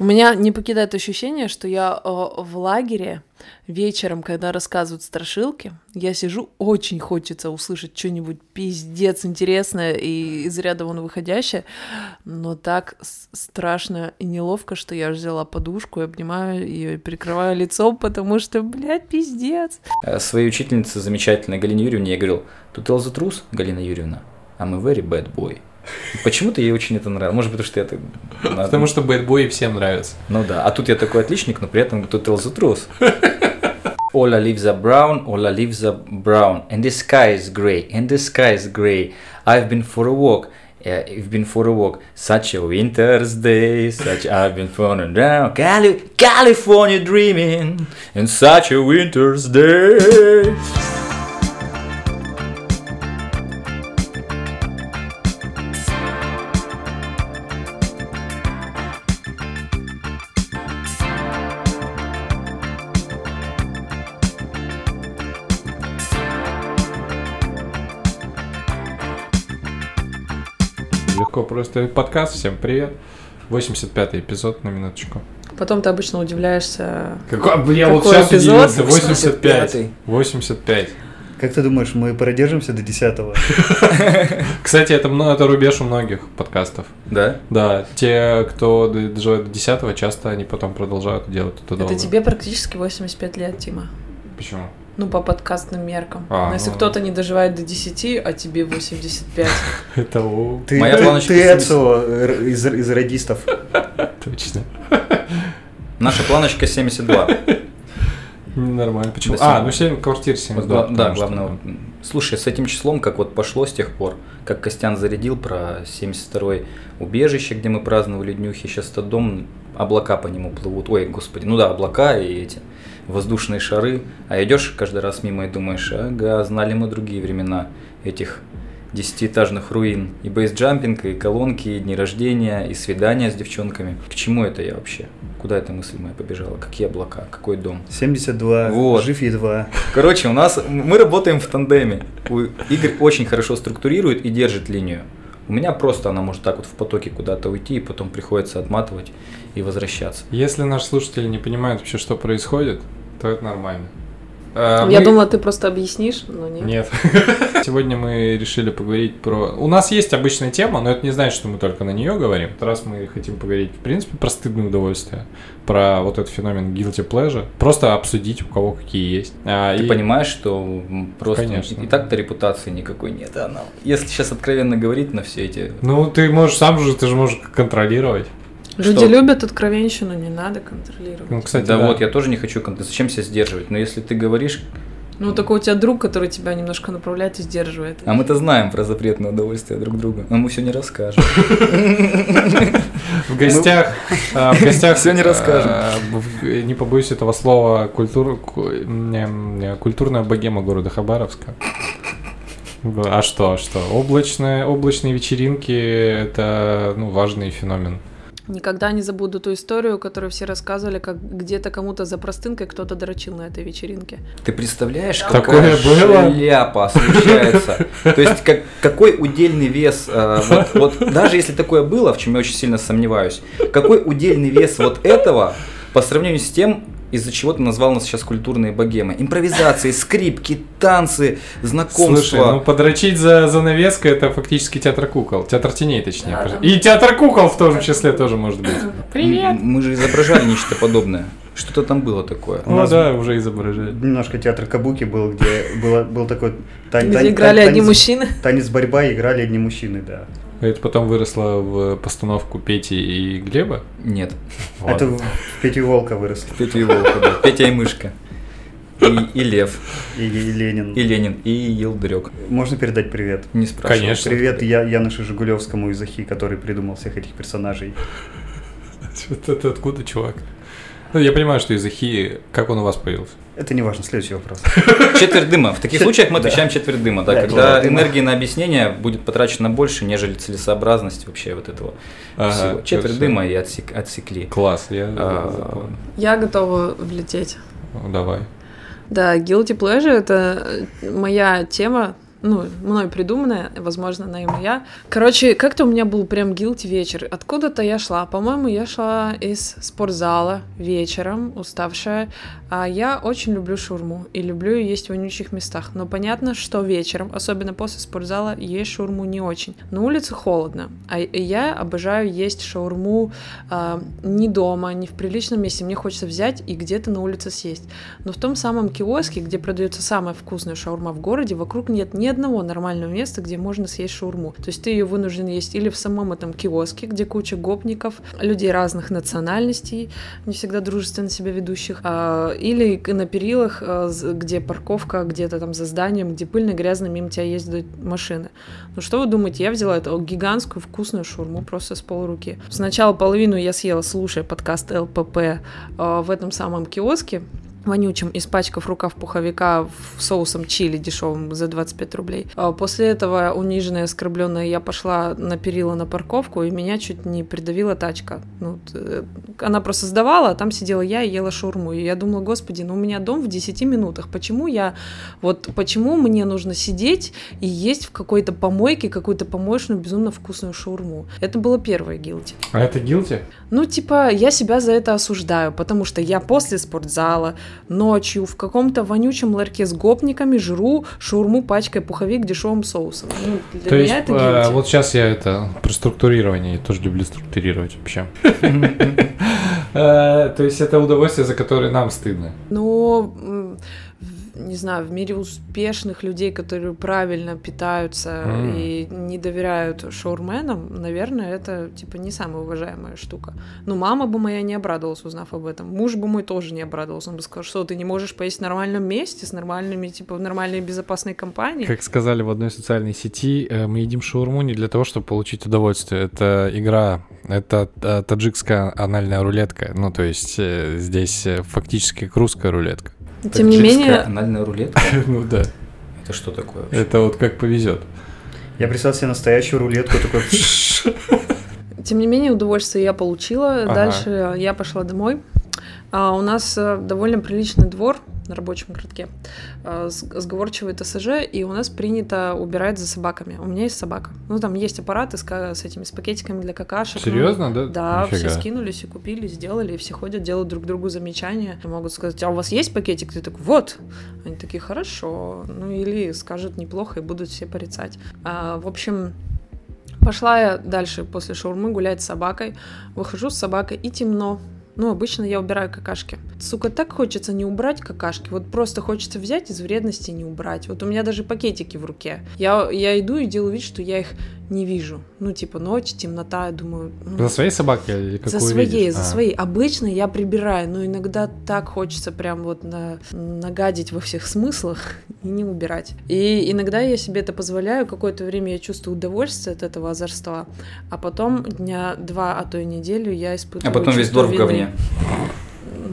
У меня не покидает ощущение, что я э, в лагере вечером, когда рассказывают страшилки, я сижу, очень хочется услышать что-нибудь пиздец интересное и из ряда вон выходящее, но так страшно и неловко, что я взяла подушку и обнимаю ее и прикрываю лицом, потому что, блядь, пиздец. Э, своей учительнице замечательной Галине Юрьевне я говорил, тут the truth, Галина Юрьевна, I'm a very bad boy. Почему-то ей очень это нравилось. Может, потому что это... Потому что бэтбой всем нравится. Ну да. А тут я такой отличник, но при этом тут truth. All our leaves are brown, our leaves are brown, and the sky is grey, and the sky is grey. I've been for a walk, uh, I've been for a walk. Such a winter's day, such I've been for a down, Cali- California dreaming, and such a winter's day. Просто подкаст. Всем привет. 85-й эпизод на минуточку. Потом ты обычно удивляешься. Какой, я вот сейчас эпизод? удивился. 85. 85. Как ты думаешь, мы продержимся до 10-го? Кстати, это, это рубеж у многих подкастов. Да? Да. Те, кто доживает до 10 часто они потом продолжают делать это долго. Это тебе практически 85 лет, Тима. Почему? Ну, по подкастным меркам. А, Но если ну... кто-то не доживает до 10, а тебе 85. Это у... Ты, Моя планочка ты Эцио из, из радистов. Точно. Наша планочка 72. Нормально. Почему? А, ну 7 квартир 72. Да, главное. Слушай, с этим числом, как вот пошло с тех пор, как Костян зарядил про 72-й убежище, где мы праздновали днюхи, сейчас тот дом, облака по нему плывут. Ой, господи, ну да, облака и эти воздушные шары, а идешь каждый раз мимо и думаешь, ага, знали мы другие времена этих десятиэтажных руин. И бейсджампинг, и колонки, и дни рождения, и свидания с девчонками. К чему это я вообще? Куда эта мысль моя побежала? Какие облака? Какой дом? 72, вот. жив едва. Короче, у нас, мы работаем в тандеме. Игорь очень хорошо структурирует и держит линию. У меня просто она может так вот в потоке куда-то уйти, и потом приходится отматывать и возвращаться. Если наш слушатель не понимает вообще, что происходит, то это нормально. А, Я мы... думала, ты просто объяснишь, но нет. Нет. Сегодня мы решили поговорить про... У нас есть обычная тема, но это не значит, что мы только на нее говорим. Раз мы хотим поговорить, в принципе, про стыдное удовольствие, про вот этот феномен guilty pleasure, просто обсудить, у кого какие есть. А, ты и... понимаешь, что просто Конечно. и так-то репутации никакой нет. Она... Если сейчас откровенно говорить на все эти... Ну, ты можешь сам же, ты же можешь контролировать. Люди что... любят откровенщину, не надо контролировать. Ну, кстати, да, да, вот, я тоже не хочу контролировать. Зачем себя сдерживать? Но если ты говоришь... Ну, такой у тебя друг, который тебя немножко направляет и сдерживает. А мы-то знаем про запретное удовольствие друг друга, но мы все не расскажем. В гостях... А, в гостях... Все не расскажем. А, не побоюсь этого слова, культурная богема города Хабаровска. А что, что? Облачные, облачные вечеринки – это ну, важный феномен Никогда не забуду ту историю, которую все рассказывали, как где-то кому-то за простынкой кто-то дрочил на этой вечеринке. Ты представляешь, какая было? шляпа случается? То есть как, какой удельный вес, э, вот, вот даже если такое было, в чем я очень сильно сомневаюсь, какой удельный вес вот этого по сравнению с тем, из-за чего ты назвал нас сейчас культурные богемы. Импровизации, скрипки, танцы, знакомства. Слушай, ну подрочить за занавеской это фактически театр кукол. Театр теней, точнее. Да, И театр кукол в том числе тоже может быть. Привет! Мы же изображали нечто подобное. Что-то там было такое. Ну да, уже изображали. Немножко театр Кабуки был, где было, был такой танец. Где играли одни мужчины. Танец борьба, играли одни мужчины, да. Это потом выросло в постановку Пети и Глеба? Нет. Ладно. Это в Петю и Волка выросло. Петя и Волка, да. Петя и Мышка. И, и Лев. И, и Ленин. И Ленин. И Елдрек. Можно передать привет? Не спрашивай. Конечно. Привет я, Янушу Жигулевскому из Ахи, который придумал всех этих персонажей. Это откуда, чувак? Ну, я понимаю, что из Ахи, как он у вас появился? Это не важно, следующий вопрос. Четверть дыма. В таких случаях мы отвечаем четверть дыма, да, когда энергии на объяснение будет потрачено больше, нежели целесообразность вообще вот этого всего. Четверть дыма и отсекли. Класс, я а, Я готова влететь. Давай. Да, guilty pleasure – это моя тема, ну, мной придуманная, возможно, она и моя. Короче, как-то у меня был прям guilty вечер. Откуда-то я шла. По-моему, я шла из спортзала вечером, уставшая. А я очень люблю шурму и люблю ее есть в вонючих местах. Но понятно, что вечером, особенно после спортзала, есть шурму не очень. На улице холодно, а я обожаю есть шаурму э, не дома, не в приличном месте. Мне хочется взять и где-то на улице съесть. Но в том самом киоске, где продается самая вкусная шаурма в городе, вокруг нет ни одного нормального места, где можно съесть шаурму. То есть ты ее вынужден есть или в самом этом киоске, где куча гопников, людей разных национальностей, не всегда дружественно себя ведущих, а, или на перилах, а, где парковка, где-то там за зданием, где пыльно, грязно, мимо тебя ездят машины. Ну что вы думаете, я взяла эту гигантскую вкусную шаурму просто с полруки. Сначала половину я съела, слушая подкаст ЛПП а, в этом самом киоске, вонючим, испачкав рукав пуховика соусом чили дешевым за 25 рублей. А после этого, униженная, оскорбленная, я пошла на перила на парковку, и меня чуть не придавила тачка. Ну, э, она просто сдавала, а там сидела я и ела шаурму. И я думала, господи, ну у меня дом в 10 минутах. Почему я, вот почему мне нужно сидеть и есть в какой-то помойке какую-то помоечную безумно вкусную шаурму? Это было первое гилти. А это гилти? Ну, типа, я себя за это осуждаю, потому что я после спортзала ночью в каком-то вонючем ларьке с гопниками жру шаурму пачкой пуховик дешевым соусом. Ну, для То меня есть, это э, guilty. вот сейчас я это про структурирование, я тоже люблю структурировать вообще. Э, То есть это удовольствие, за которое нам стыдно. В- не знаю, в мире успешных людей, которые правильно питаются М. и не доверяют шаурменам, наверное, это, типа, не самая уважаемая штука. Ну, мама бы моя не обрадовалась, узнав об этом. Муж бы мой тоже не обрадовался. Он бы сказал, что ты не можешь поесть в нормальном месте, с нормальными, типа, в нормальной безопасной компании. Как сказали в одной социальной сети, э, мы едим шаурму не для того, чтобы получить удовольствие. Это игра, это э, таджикская анальная рулетка. Ну, то есть э, здесь фактически русская рулетка. Тем не менее, анальная рулетка. Ну да. Это что такое вообще? Это вот как повезет. Я представил себе настоящую рулетку, такой... Тем не менее, удовольствие я получила. Ага. Дальше я пошла домой. А у нас э, довольно приличный двор на рабочем городке. э, Сговорчивый ТСЖ, и у нас принято убирать за собаками. У меня есть собака. Ну, там есть аппараты с, с этими с пакетиками для какашек. ну, Серьезно, да? Да, все Нифига. скинулись и купили, сделали, и все ходят, делают друг другу замечания. Могут сказать, а у вас есть пакетик? Ты такой, вот. Они такие, хорошо. Ну или скажут неплохо и будут все порицать. А, в общем, пошла я дальше после шаурмы гулять с собакой. Выхожу с собакой и темно. Ну, обычно я убираю какашки. Сука, так хочется не убрать какашки. Вот просто хочется взять из вредности не убрать. Вот у меня даже пакетики в руке. Я, я иду и делаю вид, что я их не вижу. Ну, типа ночь, темнота, я думаю... ну, За своей собакой или какую за своей, видишь? за А. своей. Обычно я прибираю, но иногда так хочется прям вот на, нагадить во всех смыслах и не убирать. И иногда я себе это позволяю, какое-то время я чувствую удовольствие от этого озорства, а потом дня два, а то и неделю я испытываю А потом весь двор в говне.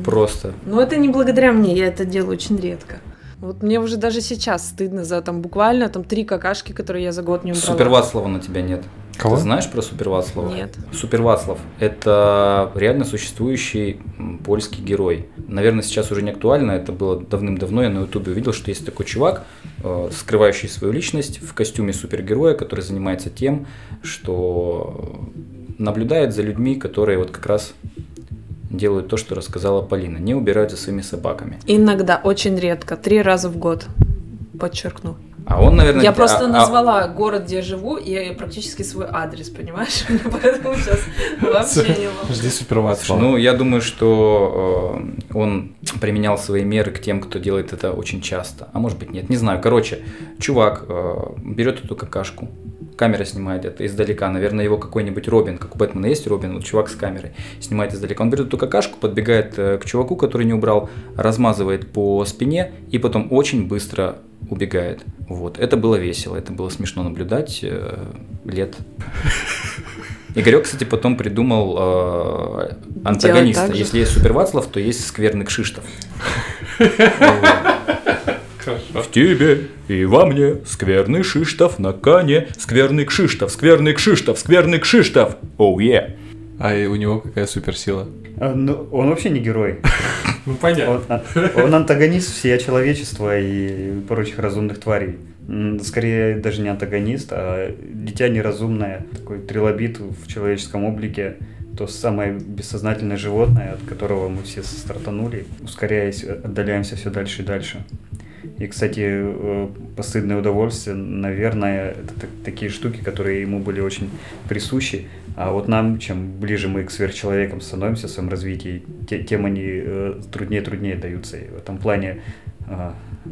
Просто. Но это не благодаря мне, я это делаю очень редко. Вот мне уже даже сейчас стыдно за там буквально там три какашки, которые я за год не убрала. Супер Вацлава на тебя нет. Кого? Ты знаешь про Супер Вацлава? Нет. Супер Вацлав – это реально существующий польский герой. Наверное, сейчас уже не актуально, это было давным-давно, я на ютубе увидел, что есть такой чувак, э, скрывающий свою личность в костюме супергероя, который занимается тем, что наблюдает за людьми, которые вот как раз делают то, что рассказала Полина, не убирают за своими собаками. Иногда, очень редко, три раза в год. Подчеркну. А он, наверное... Я а- просто а- назвала город, где я живу, и практически свой адрес, понимаешь? Поэтому сейчас вообще не могу. Жди суперватслава. Ну, я думаю, что э, он применял свои меры к тем, кто делает это очень часто. А может быть нет, не знаю. Короче, чувак э, берет эту какашку, камера снимает это издалека. Наверное, его какой-нибудь Робин, как у Бэтмена есть Робин, вот чувак с камерой, снимает издалека. Он берет эту какашку, подбегает э, к чуваку, который не убрал, размазывает по спине и потом очень быстро убегает. Вот. Это было весело, это было смешно наблюдать э, лет Игорек, кстати, потом придумал э, антагониста. Если есть Супер Вацлав, то есть скверный Кшиштов. В тебе и во мне скверный Шиштов на коне. Скверный Кшиштов, скверный Кшиштов, скверный Кшиштов. Оу, е. А и у него какая суперсила? А, ну, он вообще не герой. Ну понятно. Он, а- он антагонист всея человечества и прочих разумных тварей. скорее даже не антагонист, а дитя неразумное, такой трилобит в человеческом облике, то самое бессознательное животное, от которого мы все стартанули, ускоряясь, отдаляемся все дальше и дальше. И, кстати, э, постыдное удовольствие, наверное, это так- такие штуки, которые ему были очень присущи. А вот нам, чем ближе мы к сверхчеловекам становимся в своем развитии, те- тем они э, труднее и труднее даются. И в этом плане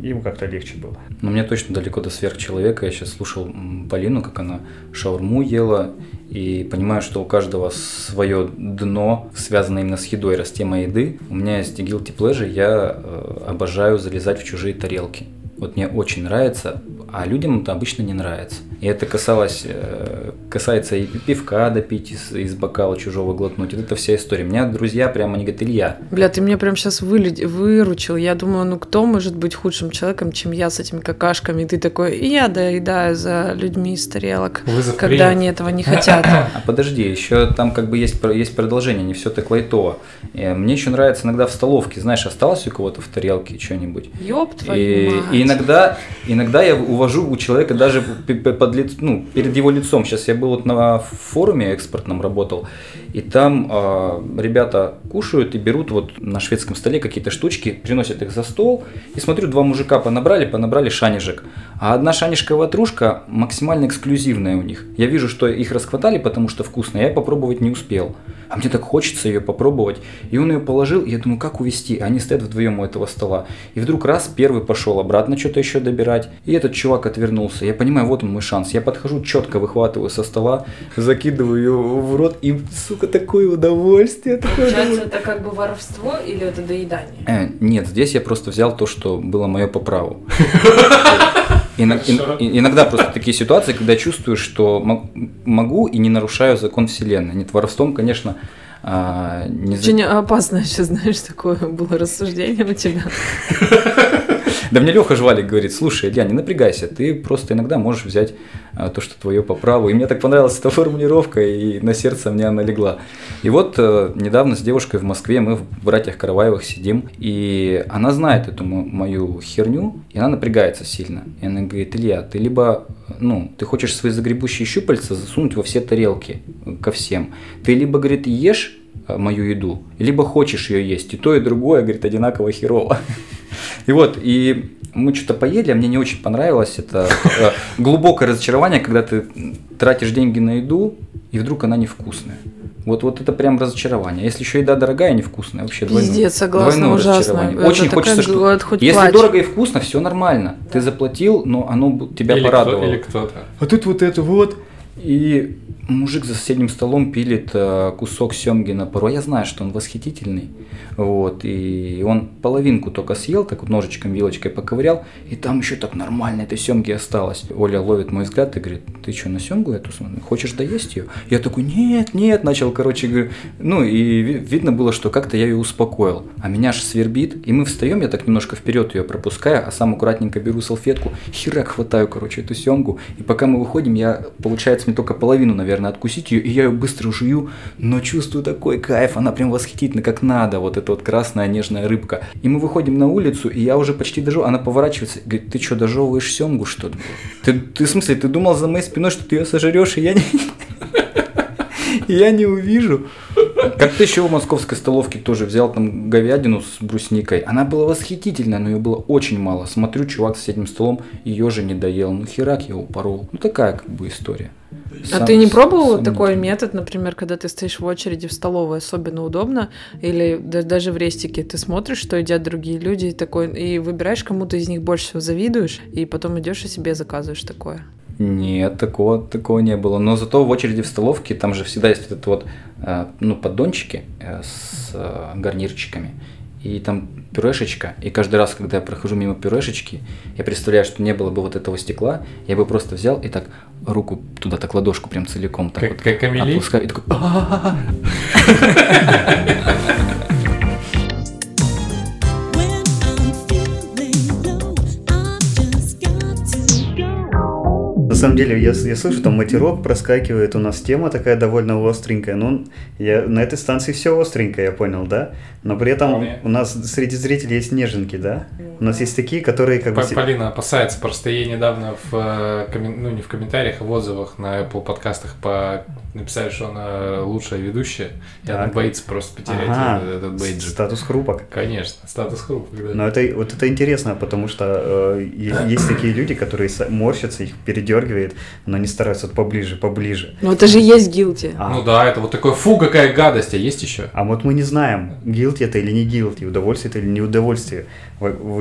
ему как-то легче было. Но мне точно далеко до сверхчеловека. Я сейчас слушал Полину, как она шаурму ела, и понимаю, что у каждого свое дно, связанное именно с едой, раз тема еды. У меня есть guilty pleasure, я э, обожаю залезать в чужие тарелки. Вот мне очень нравится, а людям это обычно не нравится. И это касалось, э, касается и пивка допить из, из бокала чужого глотнуть. Вот это вся история. У меня друзья прямо, они говорят, Илья, Бля, ты меня прям сейчас выручил. Я думаю, ну кто может быть худшим человеком, чем я с этими какашками? И ты такой, и я доедаю за людьми из тарелок, Вызов когда принят. они этого не хотят. А подожди, еще там как бы есть, есть продолжение, не все так лайтово. Мне еще нравится иногда в столовке, знаешь, осталось у кого-то в тарелке что-нибудь. Ёб И, твою мать. и иногда, иногда я увожу у человека даже под лиц- ну, перед его лицом. Сейчас я был вот на форуме экспортном работал, и там а, ребята кушают и берут вот на шведском столе какие-то штучки, приносят их за стол, и смотрю, два мужика понабрали, понабрали шанежек. А одна шанежка ватрушка максимально эксклюзивная у них. Я вижу, что их расхватали, потому что вкусно, я попробовать не успел. А мне так хочется ее попробовать. И он ее положил, и я думаю, как увести? Они стоят вдвоем у этого стола. И вдруг раз, первый пошел обратно что-то еще добирать. И этот чувак отвернулся. Я понимаю, вот он мой шанс. Я подхожу, четко выхватываю со стола, закидываю ее в рот, и, сука, такое удовольствие. Такое Получается, это как бы воровство или это доедание? Э, нет, здесь я просто взял то, что было мое по праву. Иногда просто такие ситуации, когда чувствую, что мо- могу и не нарушаю закон вселенной. Нет, воровством, конечно, а, не Очень опасное сейчас, знаешь, такое было рассуждение у тебя. Да мне Леха Жвалик говорит, слушай, Илья, не напрягайся, ты просто иногда можешь взять а, то, что твое по праву. И мне так понравилась эта формулировка, и на сердце мне она легла. И вот э, недавно с девушкой в Москве мы в «Братьях Караваевых» сидим, и она знает эту мо- мою херню, и она напрягается сильно. И она говорит, Илья, ты либо, ну, ты хочешь свои загребущие щупальца засунуть во все тарелки, э, ко всем. Ты либо, говорит, ешь э, мою еду, либо хочешь ее есть. И то, и другое, говорит, одинаково херово. И вот, и мы что-то поели, а мне не очень понравилось. Это э, глубокое разочарование, когда ты тратишь деньги на еду, и вдруг она невкусная. Вот, вот это прям разочарование. Если еще еда дорогая и невкусная, вообще двойное- Пиздец, согласна, двойное ужасно. разочарование. Это Очень хочется, что... хоть Если плачь. дорого и вкусно, все нормально. Ты заплатил, но оно тебя Или кто- порадовало. Или кто-то. А тут вот это вот. И мужик за соседним столом пилит э, кусок семги на пару. А Я знаю, что он восхитительный. Вот. И он половинку только съел, так вот ножичком, вилочкой поковырял. И там еще так нормально этой семги осталось. Оля ловит мой взгляд и говорит, ты что, на семгу эту хочешь доесть ее? Я такой, нет, нет, начал, короче, говорю. Ну и ви- видно было, что как-то я ее успокоил. А меня аж свербит. И мы встаем, я так немножко вперед ее пропускаю, а сам аккуратненько беру салфетку, херак хватаю, короче, эту семгу. И пока мы выходим, я, получается, мне только половину, наверное, откусить ее, и я ее быстро жую, но чувствую такой кайф, она прям восхитительна, как надо, вот эта вот красная нежная рыбка. И мы выходим на улицу, и я уже почти дожевываю, она поворачивается, говорит, ты что, дожевываешь семгу, что ли? Ты, ты в смысле, ты думал за моей спиной, что ты ее сожрешь, и я не... Я не увижу. Как ты еще в московской столовке тоже взял там говядину с брусникой. Она была восхитительная, но ее было очень мало. Смотрю, чувак с соседним столом ее же не доел. Ну херак я упорол. Ну такая как бы история. А Сам- ты не пробовал сам- такой метод, например, когда ты стоишь в очереди в столовой, особенно удобно, или да- даже в рестике ты смотришь, что едят другие люди, и такой, и выбираешь, кому-то из них больше всего завидуешь, и потом идешь и себе заказываешь такое. Нет, такого, такого не было. Но зато в очереди в столовке там же всегда есть вот это вот, э, ну, поддончики э, с э, гарнирчиками. И там пюрешечка. И каждый раз, когда я прохожу мимо пюрешечки, я представляю, что не было бы вот этого стекла, я бы просто взял и так руку туда, так ладошку прям целиком так Как- вот как опускаю, и такой самом деле, я, я слышу, там матерок проскакивает, у нас тема такая довольно остренькая. Ну, я, на этой станции все остренькое, я понял, да? Но при этом Вполне. у нас среди зрителей есть неженки, да? У нас есть такие, которые как бы... П- се- Полина опасается, просто ей недавно в, э, ну не в комментариях, а в отзывах на Apple подкастах по... написали, что она лучшая ведущая, и она Так. боится просто потерять Ага, этот, этот бейджик. статус хрупок. Конечно, статус хрупок, да. Но это, вот это интересно, потому что э, есть такие люди, которые морщатся, их передергивает, но они стараются вот поближе, поближе. Ну это же есть guilty. А, Ну да, это вот такой, фу, какая гадость, а есть еще? А вот мы не знаем, guilty это или не guilty, удовольствие это или не удовольствие.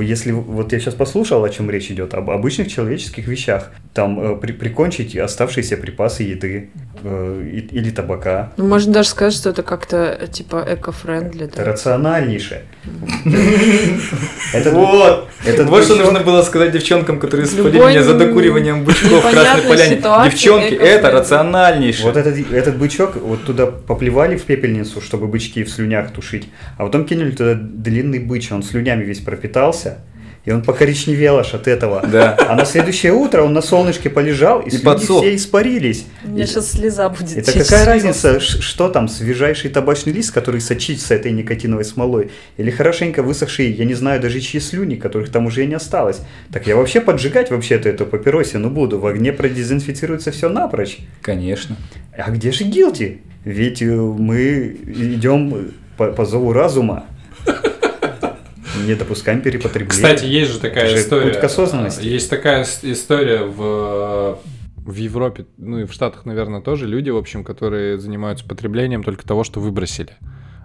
Если вот я сейчас послушал, о чем речь идет, об обычных человеческих вещах, там э, при- прикончить оставшиеся припасы еды э, или табака, Ну, можно даже сказать, что это как-то э, типа эко-френдли. это да. рациональнейшее. Это Вот! Вот что бычок- нужно было сказать девчонкам, которые спалили меня за докуриванием бычков в Красной Поляне. Девчонки, это рациональнейшее. Вот этот, бычок, вот туда поплевали в пепельницу, чтобы бычки в слюнях тушить, а потом кинули туда длинный быч, он слюнями весь пропитался, и он покоричневел аж от этого. Да. А на следующее утро он на солнышке полежал, и, И слюни все испарились. У меня И- сейчас слеза будет. Это какая из разница, что там, свежайший табачный лист, который сочится этой никотиновой смолой, или хорошенько высохшие, я не знаю даже чьи слюни, которых там уже и не осталось. Так я вообще поджигать вообще-то эту папиросину буду, в огне продезинфицируется все напрочь. Конечно. А где же Гилти? Ведь э, мы идем по, по зову разума. Не допускаем перепотребления. Кстати, есть же такая Это же история. путь к осознанности. Есть такая история в в Европе, ну и в Штатах, наверное, тоже люди, в общем, которые занимаются потреблением только того, что выбросили.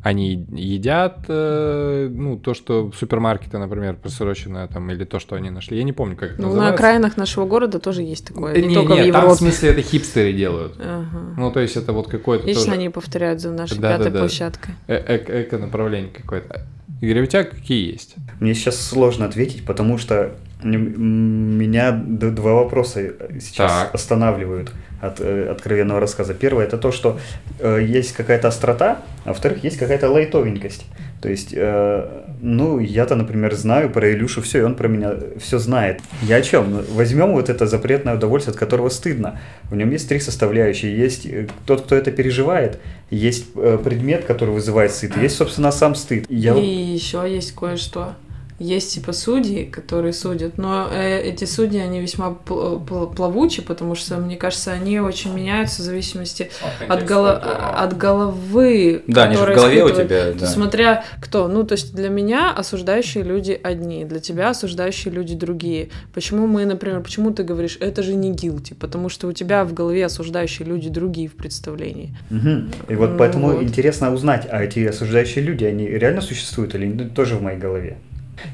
Они едят, э, ну, то, что супермаркеты, например, просроченное там, или то, что они нашли. Я не помню, как это Ну, на называется. окраинах нашего города тоже есть такое. Э, Не, не, только не, в там, в Европе. смысле, это хипстеры делают. Ага. Ну, то есть это вот какой-то Вечно тоже они повторяют за нашей Да, да, пятой да. площадкой. э- эко- эко-направление какое-то. Игорь, а какие есть? Мне сейчас сложно ответить, потому что меня два вопроса сейчас Так. останавливают от э, откровенного рассказа. Первое это то, что э, есть какая-то острота, а во-вторых, есть какая-то лайтовенькость. То есть, э, ну, я-то, например, знаю про Илюшу все, и он про меня все знает. Я о чем? Ну, Возьмем вот это запретное удовольствие, от которого стыдно. В нем есть три составляющие. Есть э, тот, кто это переживает, есть э, предмет, который вызывает стыд, есть, собственно, сам стыд. Я И еще есть кое-что. Есть типа судьи, которые судят, но э, эти судьи, они весьма пл- пл- плавучи, потому что, мне кажется, они очень меняются в зависимости от, голо- от головы. Да, они же в которая голове у тебя, То да. Смотря кто. Ну, то есть для меня осуждающие люди одни, для тебя осуждающие люди другие. Почему мы, например, почему ты говоришь, это же не guilty? Потому что у тебя в голове осуждающие люди другие в представлении. Мгм. И вот Ну поэтому вот. интересно узнать, а эти осуждающие люди, они реально существуют или тоже в моей голове?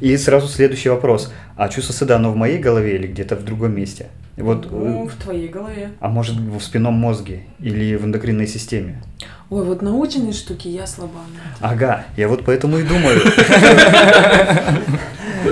И сразу следующий вопрос. А чувство стыда, оно в моей голове или где-то в другом месте? Вот, Ну, э, в твоей голове. а может в спинном мозге или в эндокринной системе? Ой, вот наученные штуки я слаба. Ага, я вот поэтому и думаю.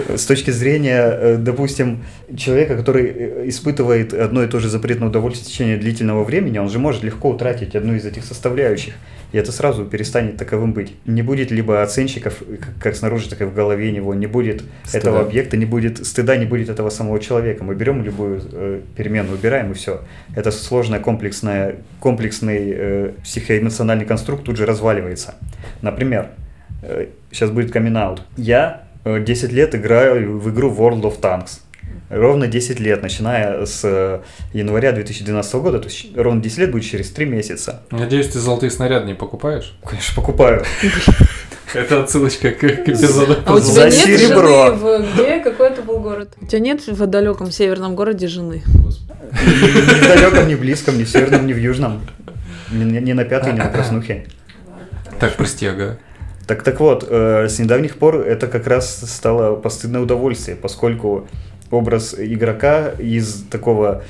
С точки зрения, э, допустим, человека, который э, испытывает одно и то же запретное удовольствие в течение длительного времени, он же может легко утратить одну из этих составляющих. И это сразу перестанет таковым быть. Не будет либо оценщиков, э, как- снаружи, так и в голове него, не будет Стыда. этого объекта, не будет стыда, не будет этого самого человека. Мы берем любую э, перемену, убираем и все. Это сложная комплексная, комплексный э, психоэмоциональный конструкт тут же разваливается. Например, сейчас будет камин Я э, 10 лет играю в игру World of Tanks. Ровно 10 лет, начиная с э, января 2012 года, то есть ровно 10 лет будет через 3 месяца. Надеюсь, ты золотые снаряды не покупаешь? Конечно, покупаю. Это отсылочка к, к эпизоду. А у тебя За нет серебро. жены в где? Какой это был город? У тебя нет в далеком северном городе жены? Ни в далеком, ни в близком, ни в северном, ни в южном. Ни, ни на пятой, ни на краснухе. Так, прости, ага. Так, так вот, э, с недавних пор это как раз стало постыдное удовольствие, поскольку образ игрока из такого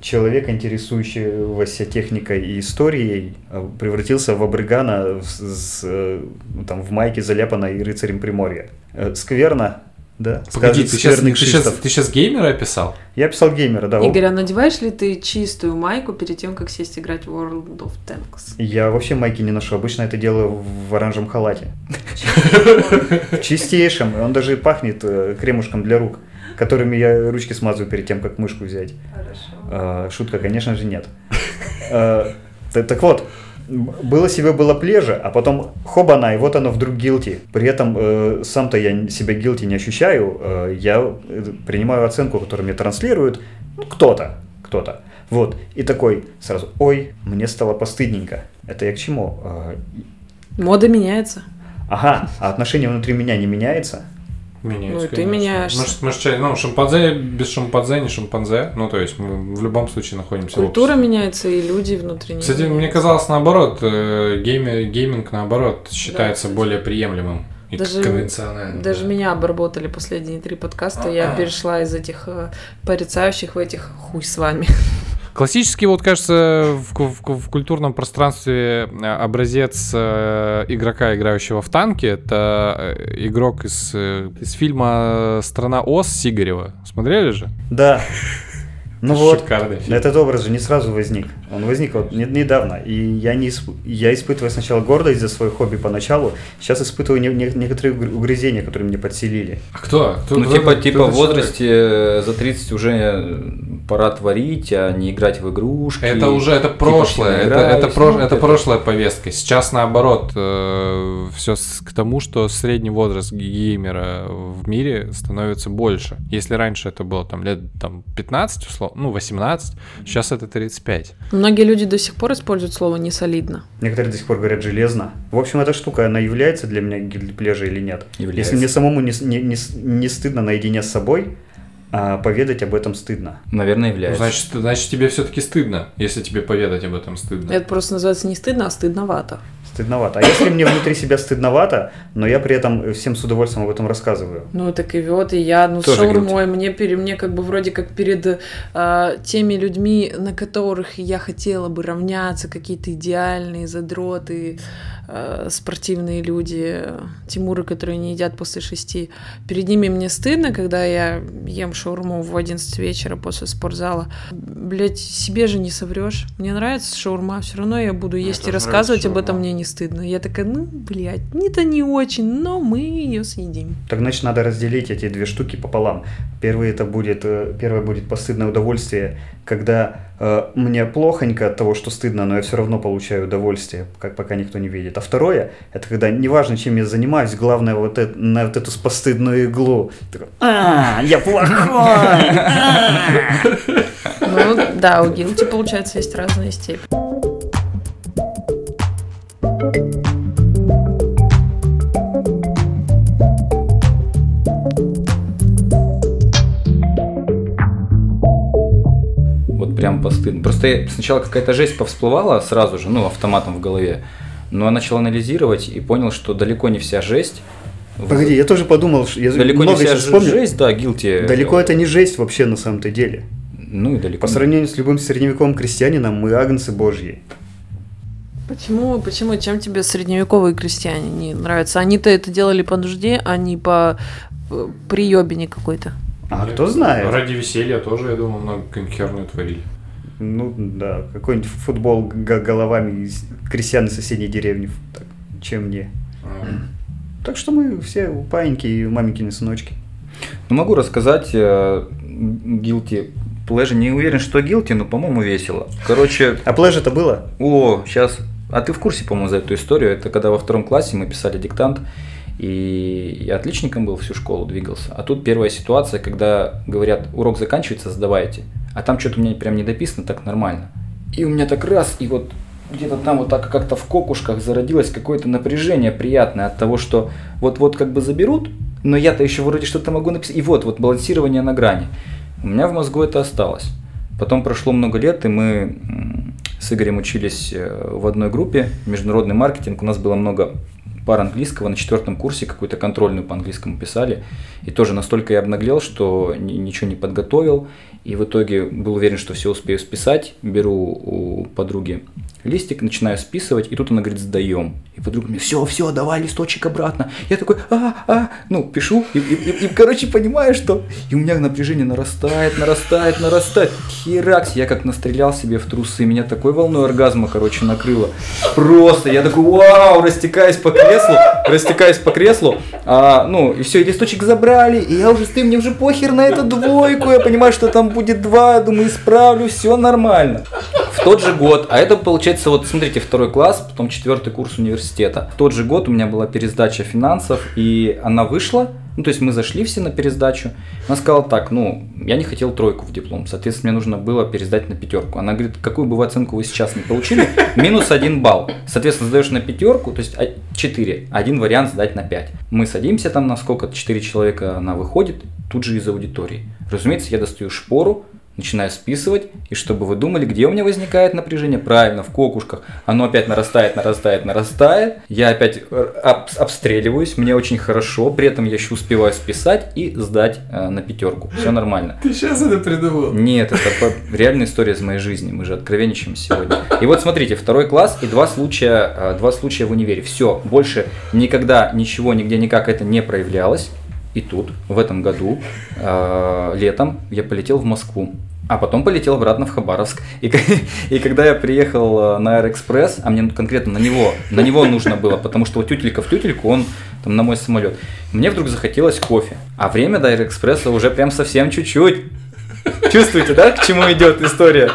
человека, интересующегося техникой и историей, э, превратился в абригана с, с, э, ну, там, в майке, заляпанной рыцарем Приморья. Э, скверно, да? Погоди, ты сейчас, ты, сейчас, ты сейчас геймера описал? Я писал геймера, да. Игорь, а надеваешь ли ты чистую майку перед тем, как сесть играть в World of Tanks? Я вообще майки не ношу. Обычно это делаю в оранжевом халате. В чистейшем. Он даже пахнет э, кремушком для рук. которыми я ручки смазываю перед тем, как мышку взять. А, Шутка, конечно же, нет. Т- Так вот, было себе было плеже, а потом хобана, и вот оно вдруг guilty. При этом э, сам-то я себя guilty не ощущаю, э, я э, принимаю оценку, которую мне транслируют ну, кто-то, кто-то. Вот, и такой сразу, ой, мне стало постыдненько. Это я к чему? Э, Мода меняется. Ага, а отношение внутри меня не меняется? Меняется, Ну, и ты конечно. меняешься. Ж чай- ну, шимпанзе без шимпанзе не шимпанзе. Ну, то есть мы в любом случае находимся в Культура обществе. меняется, и люди внутренние. Кстати, мне меняются. казалось наоборот, э, гейми- гейминг наоборот считается более приемлемым и Даже- конвенциональным. Даже да. меня обработали последние три подкаста, я перешла из этих э, порицающих в этих хуй с вами. Классический, вот кажется, в, в в культурном пространстве э, образец э, игрока, играющего в танке, это э, игрок из, э, из фильма «Страна Оз» Сигарева. Смотрели же? Да. Ну вот, Шикарный фильм. этот образ же не сразу возник. Он возник вот не- недавно. И я, не исп- я испытываю сначала гордость за свое хобби поначалу, сейчас испытываю не- не- некоторые угр- угрызения, которые мне подселили. А кто? Кто- Ну, кто типа, типа кто в этот человек? возрасте э, за 30 уже пора творить, а не играть в игрушки. Это уже это Типа прошлое, это, играюсь, это, про- ну, это прошлая повестка. Сейчас наоборот, все к тому, что средний возраст геймера в мире становится больше. Если раньше это было там лет там 15, условно, ну 18, сейчас это 35. Многие люди до сих пор используют слово не солидно. Некоторые до сих пор говорят железно. В общем, эта штука, она является для меня гильдплежей или нет? Является. Если мне самому не, не, не не стыдно наедине с собой, а поведать об этом стыдно. Наверное, Ну, является. значит, значит, тебе все-таки стыдно, если тебе поведать об этом стыдно. Это просто называется не стыдно, а стыдновато. Стыдновато. А если мне внутри себя стыдновато, но я при этом всем с удовольствием об этом рассказываю? Ну, так и вот, и я, ну, Тоже шаурмой, мне, пере- мне как бы вроде как перед а, теми людьми, на которых я хотела бы равняться, какие-то идеальные задроты, а, спортивные люди, Тимуры, которые не едят после шести, перед ними мне стыдно, когда я ем шаурму в 11 вечера после спортзала. Блять, себе же не соврешь. Мне нравится шаурма, все равно я буду есть и рассказывать об этом мне не стыдно. Я такая, ну, блядь, не-то не очень, но мы ее съедим. Так значит, надо разделить эти две штуки пополам. Первый это будет, э, первое будет постыдное удовольствие, когда э, мне плохонько от того, что стыдно, но я все равно получаю удовольствие, как пока никто не видит. А второе, это когда неважно, чем я занимаюсь, главное вот это, на вот эту постыдную иглу. Такой, а, я плохой! Ну да, у гилти, получается, есть разные степени. Прям постыдно. Просто сначала какая-то жесть повсплывала сразу же, ну, автоматом в голове. Но я начал анализировать и понял, что далеко не вся жесть. Погоди, я тоже подумал, что я Далеко не много вся сейчас ж- вспомнил. жесть, да, guilty. Далеко это не жесть вообще на самом-то деле. Ну и далеко. По не- сравнению с любым средневековым крестьянином, мы агнцы божьи. Почему, почему, чем тебе средневековые крестьяне не нравятся? Они-то это делали по нужде, а не по э, приебине какой-то. А кто знает? Ради веселья тоже, я думаю, много херню творили. Ну да, какой-нибудь футбол головами из крестьян из соседней деревни. Так, чем не. Так что мы все паиньки и маменькины сыночки. Ну, могу рассказать э, guilty pleasure. Не уверен, что guilty, но, по-моему, весело. Короче, А это было? О, сейчас. А ты в курсе, по-моему, за эту историю? Это когда во втором классе мы писали диктант, и я отличником был всю школу, двигался. А тут первая ситуация, когда говорят, урок заканчивается, сдавайте. А там что-то у меня прям не дописано так нормально. И у меня так раз, и вот где-то там вот так как-то в кокушках зародилось какое-то напряжение приятное от того, что вот-вот как бы заберут, но я-то еще вроде что-то могу написать. И вот, вот балансирование на грани. У меня в мозгу это осталось. Потом прошло много лет, и мы с Игорем учились э, в одной группе, международный маркетинг. У нас было много пар английского, на четвертом курсе какую-то контрольную по английскому писали. И тоже настолько я обнаглел, что ни- ничего не подготовил. И в итоге был уверен, что все успею списать. Беру у подруги листик, начинаю списывать, и тут она говорит, сдаем. И подруга мне, все, все, давай листочек обратно. Я такой, а, а, ну, пишу, и, и- и- и, короче, понимаю, что... И у меня напряжение нарастает, нарастает, нарастает. Херакс, я как настрелял себе в трусы, меня такой волной оргазма, короче, накрыло. Просто, я такой, вау, растекаюсь по креслу, растекаюсь по креслу, а, ну, и все, и листочек забрали, и я уже стою, мне уже похер на эту двойку, я понимаю, что там будет два, думаю, исправлю, все нормально. В тот же год, а это получается, вот смотрите, второй класс, потом четвертый курс университета. В тот же год у меня была пересдача финансов, и она вышла, ну, то есть мы зашли все на пересдачу. Она сказала так, ну, я не хотел тройку в диплом, соответственно, мне нужно было пересдать на пятерку. Она говорит, какую бы вы оценку вы сейчас не получили, минус один балл. Соответственно, сдаешь на пятерку, то есть 4, один вариант сдать на 5. Мы садимся там на сколько, 4 человека она выходит, тут же из аудитории. Разумеется, я достаю шпору, начинаю списывать, и чтобы вы думали, где у меня возникает напряжение, правильно, в кокушках, оно опять нарастает, нарастает, нарастает, я опять об, обстреливаюсь, мне очень хорошо, при этом я еще успеваю списать и сдать э, на пятерку, все нормально. Ты сейчас это придумал? Нет, это реальная история из моей жизни, мы же откровенничаем сегодня. И вот смотрите, второй класс и два случая, э, два случая в универе, все, больше никогда ничего, нигде никак это не проявлялось, и тут, в этом году, э, летом, я полетел в Москву. А потом полетел обратно в Хабаровск. И, и когда я приехал э, на Аэроэкспресс, а мне конкретно на него, на него нужно было, потому что вот тютелька в тютельку, он там на мой самолет. Мне вдруг захотелось кофе. А время до Аэроэкспресса уже прям совсем чуть-чуть. Чувствуете, да, к чему идет история?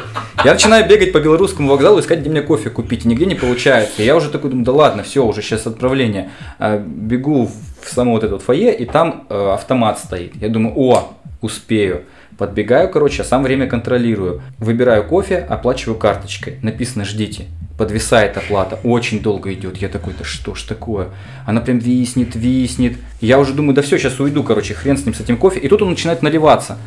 Я начинаю бегать по белорусскому вокзалу, искать, где мне кофе купить, и нигде не получается. Я уже такой думаю, да ладно, все, уже сейчас отправление. А, бегу в само вот это вот фойе, и там э, автомат стоит. Я думаю, о, успею. Подбегаю, короче, а сам время контролирую. Выбираю кофе, оплачиваю карточкой. Написано «Ждите». Подвисает оплата, очень долго идет. Я такой, да что ж такое? Она прям виснет, виснет. Я уже думаю, да все, сейчас уйду, короче, хрен с ним, с этим кофе. И тут он начинает наливаться.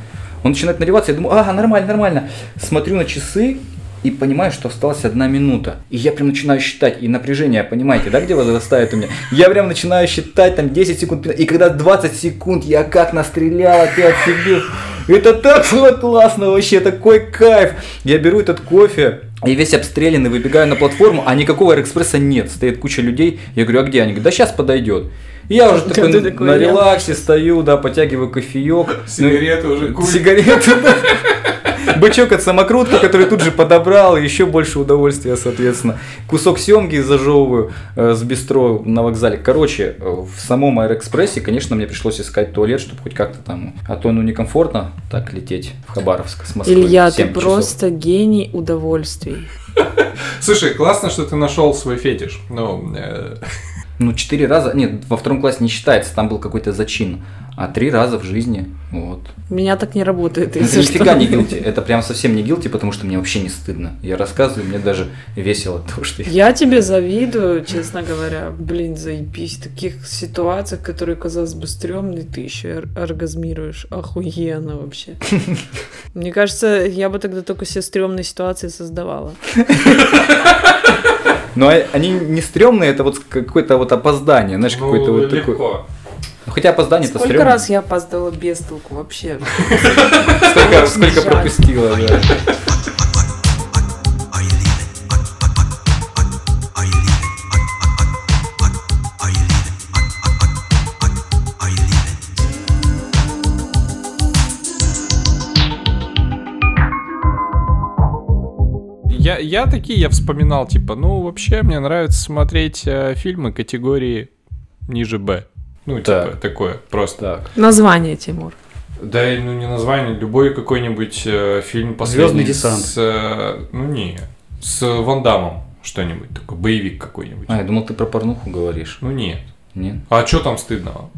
Он начинает наливаться, я думаю, ага, нормально, нормально. Смотрю на часы, и понимаю, что осталась одна минута. И я прям начинаю считать, и напряжение, понимаете, да, где возрастает у меня? Я прям начинаю считать там 10 секунд, и когда 20 секунд, я как настрелял опять себе. Это так было классно вообще, такой кайф. Я беру этот кофе, и весь обстрелянный, выбегаю на платформу, а никакого Аэроэкспресса нет. Стоит куча людей. Я говорю, а где они? Говорят, да сейчас подойдет. И я уже такой, на релаксе стою, да, потягиваю кофеек. Сигареты уже курю. Сигареты, да. Бычок от самокрутки, который тут же подобрал, еще больше удовольствия, соответственно. Кусок семги зажевываю э, с бистро на вокзале. Короче, э, в самом Аэроэкспрессе, конечно, мне пришлось искать туалет, чтобы хоть как-то там... А то, ну, некомфортно так лететь в Хабаровск с Москвы. Илья, ты часов. просто гений удовольствий. Слушай, классно, что ты нашел свой фетиш. Ну, э... ну, четыре раза, нет, во втором классе не считается, там был какой-то зачин а три раза в жизни. Вот. Меня так не работает. Это нифига не гилти. Это прям совсем не гилти, потому что мне вообще не стыдно. Я рассказываю, мне даже весело то, что я... Я тебе завидую, честно говоря. Блин, заебись. В таких ситуациях, которые, казалось бы, стрёмные, ты еще оргазмируешь. Охуенно вообще. Мне кажется, я бы тогда только все стрёмные ситуации создавала. Но они не стрёмные, это вот какое-то вот опоздание, знаешь, ну, какое-то вот такое. Ну, хотя опоздание это Сколько раз я опоздала без толку вообще? Сколько, сколько пропустила, да. Я, я такие, я вспоминал, типа, ну, вообще, мне нравится смотреть э, фильмы категории ниже Б. Ну, так. типа, такое, просто. Так. Название, Тимур. Да, ну не название, любой какой-нибудь э, фильм последний. Звездный десант. С, э, ну не, с Ван Дамом что-нибудь, такой боевик какой-нибудь. А, я думал, ты про порнуху говоришь. Ну нет. Нет. А что там стыдного?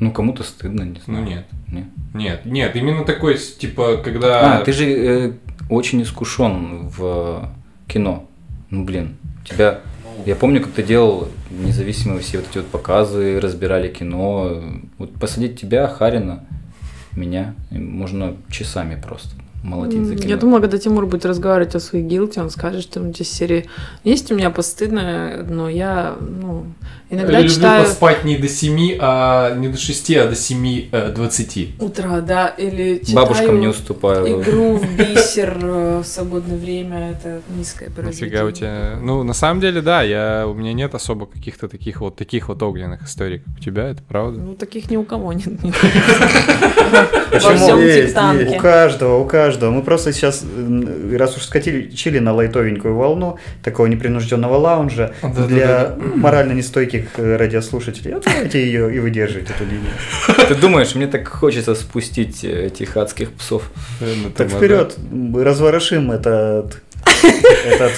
Ну, кому-то стыдно, не знаю. Ну нет. Нет. Нет, нет, именно такой, типа, когда... А, ты же э, очень искушен в кино. Ну, блин, тебя я помню, как ты делал независимые все вот эти вот показы, разбирали кино. Вот посадить тебя, Харина, меня, можно часами просто молотить за. Я думала, когда Тимур будет разговаривать о своей гилте, он скажет, что он здесь серии есть у меня постыдное, но я, ну, иногда я читаю... люблю поспать не до 7, а не до 6, а до 7, 20. Э, Утра, да, или читаю Бабушкам не уступаю. игру в бисер э, в свободное время, это низкое произведение. Нифига у тебя... Ну, на самом деле, да, я... у меня нет особо каких-то таких вот, таких вот огненных историй, как у тебя, это правда? Ну, таких ни у кого нет. Почему? У каждого, у каждого каждого. Мы просто сейчас, м, раз уж скатили чили на лайтовенькую волну, такого непринужденного лаунжа, Да-да-да-да. для морально нестойких э, радиослушателей, вот давайте ее и выдерживать, эту линию. Ты думаешь, мне так хочется спустить э, этих адских псов? Так вперед, разворошим этот, этот,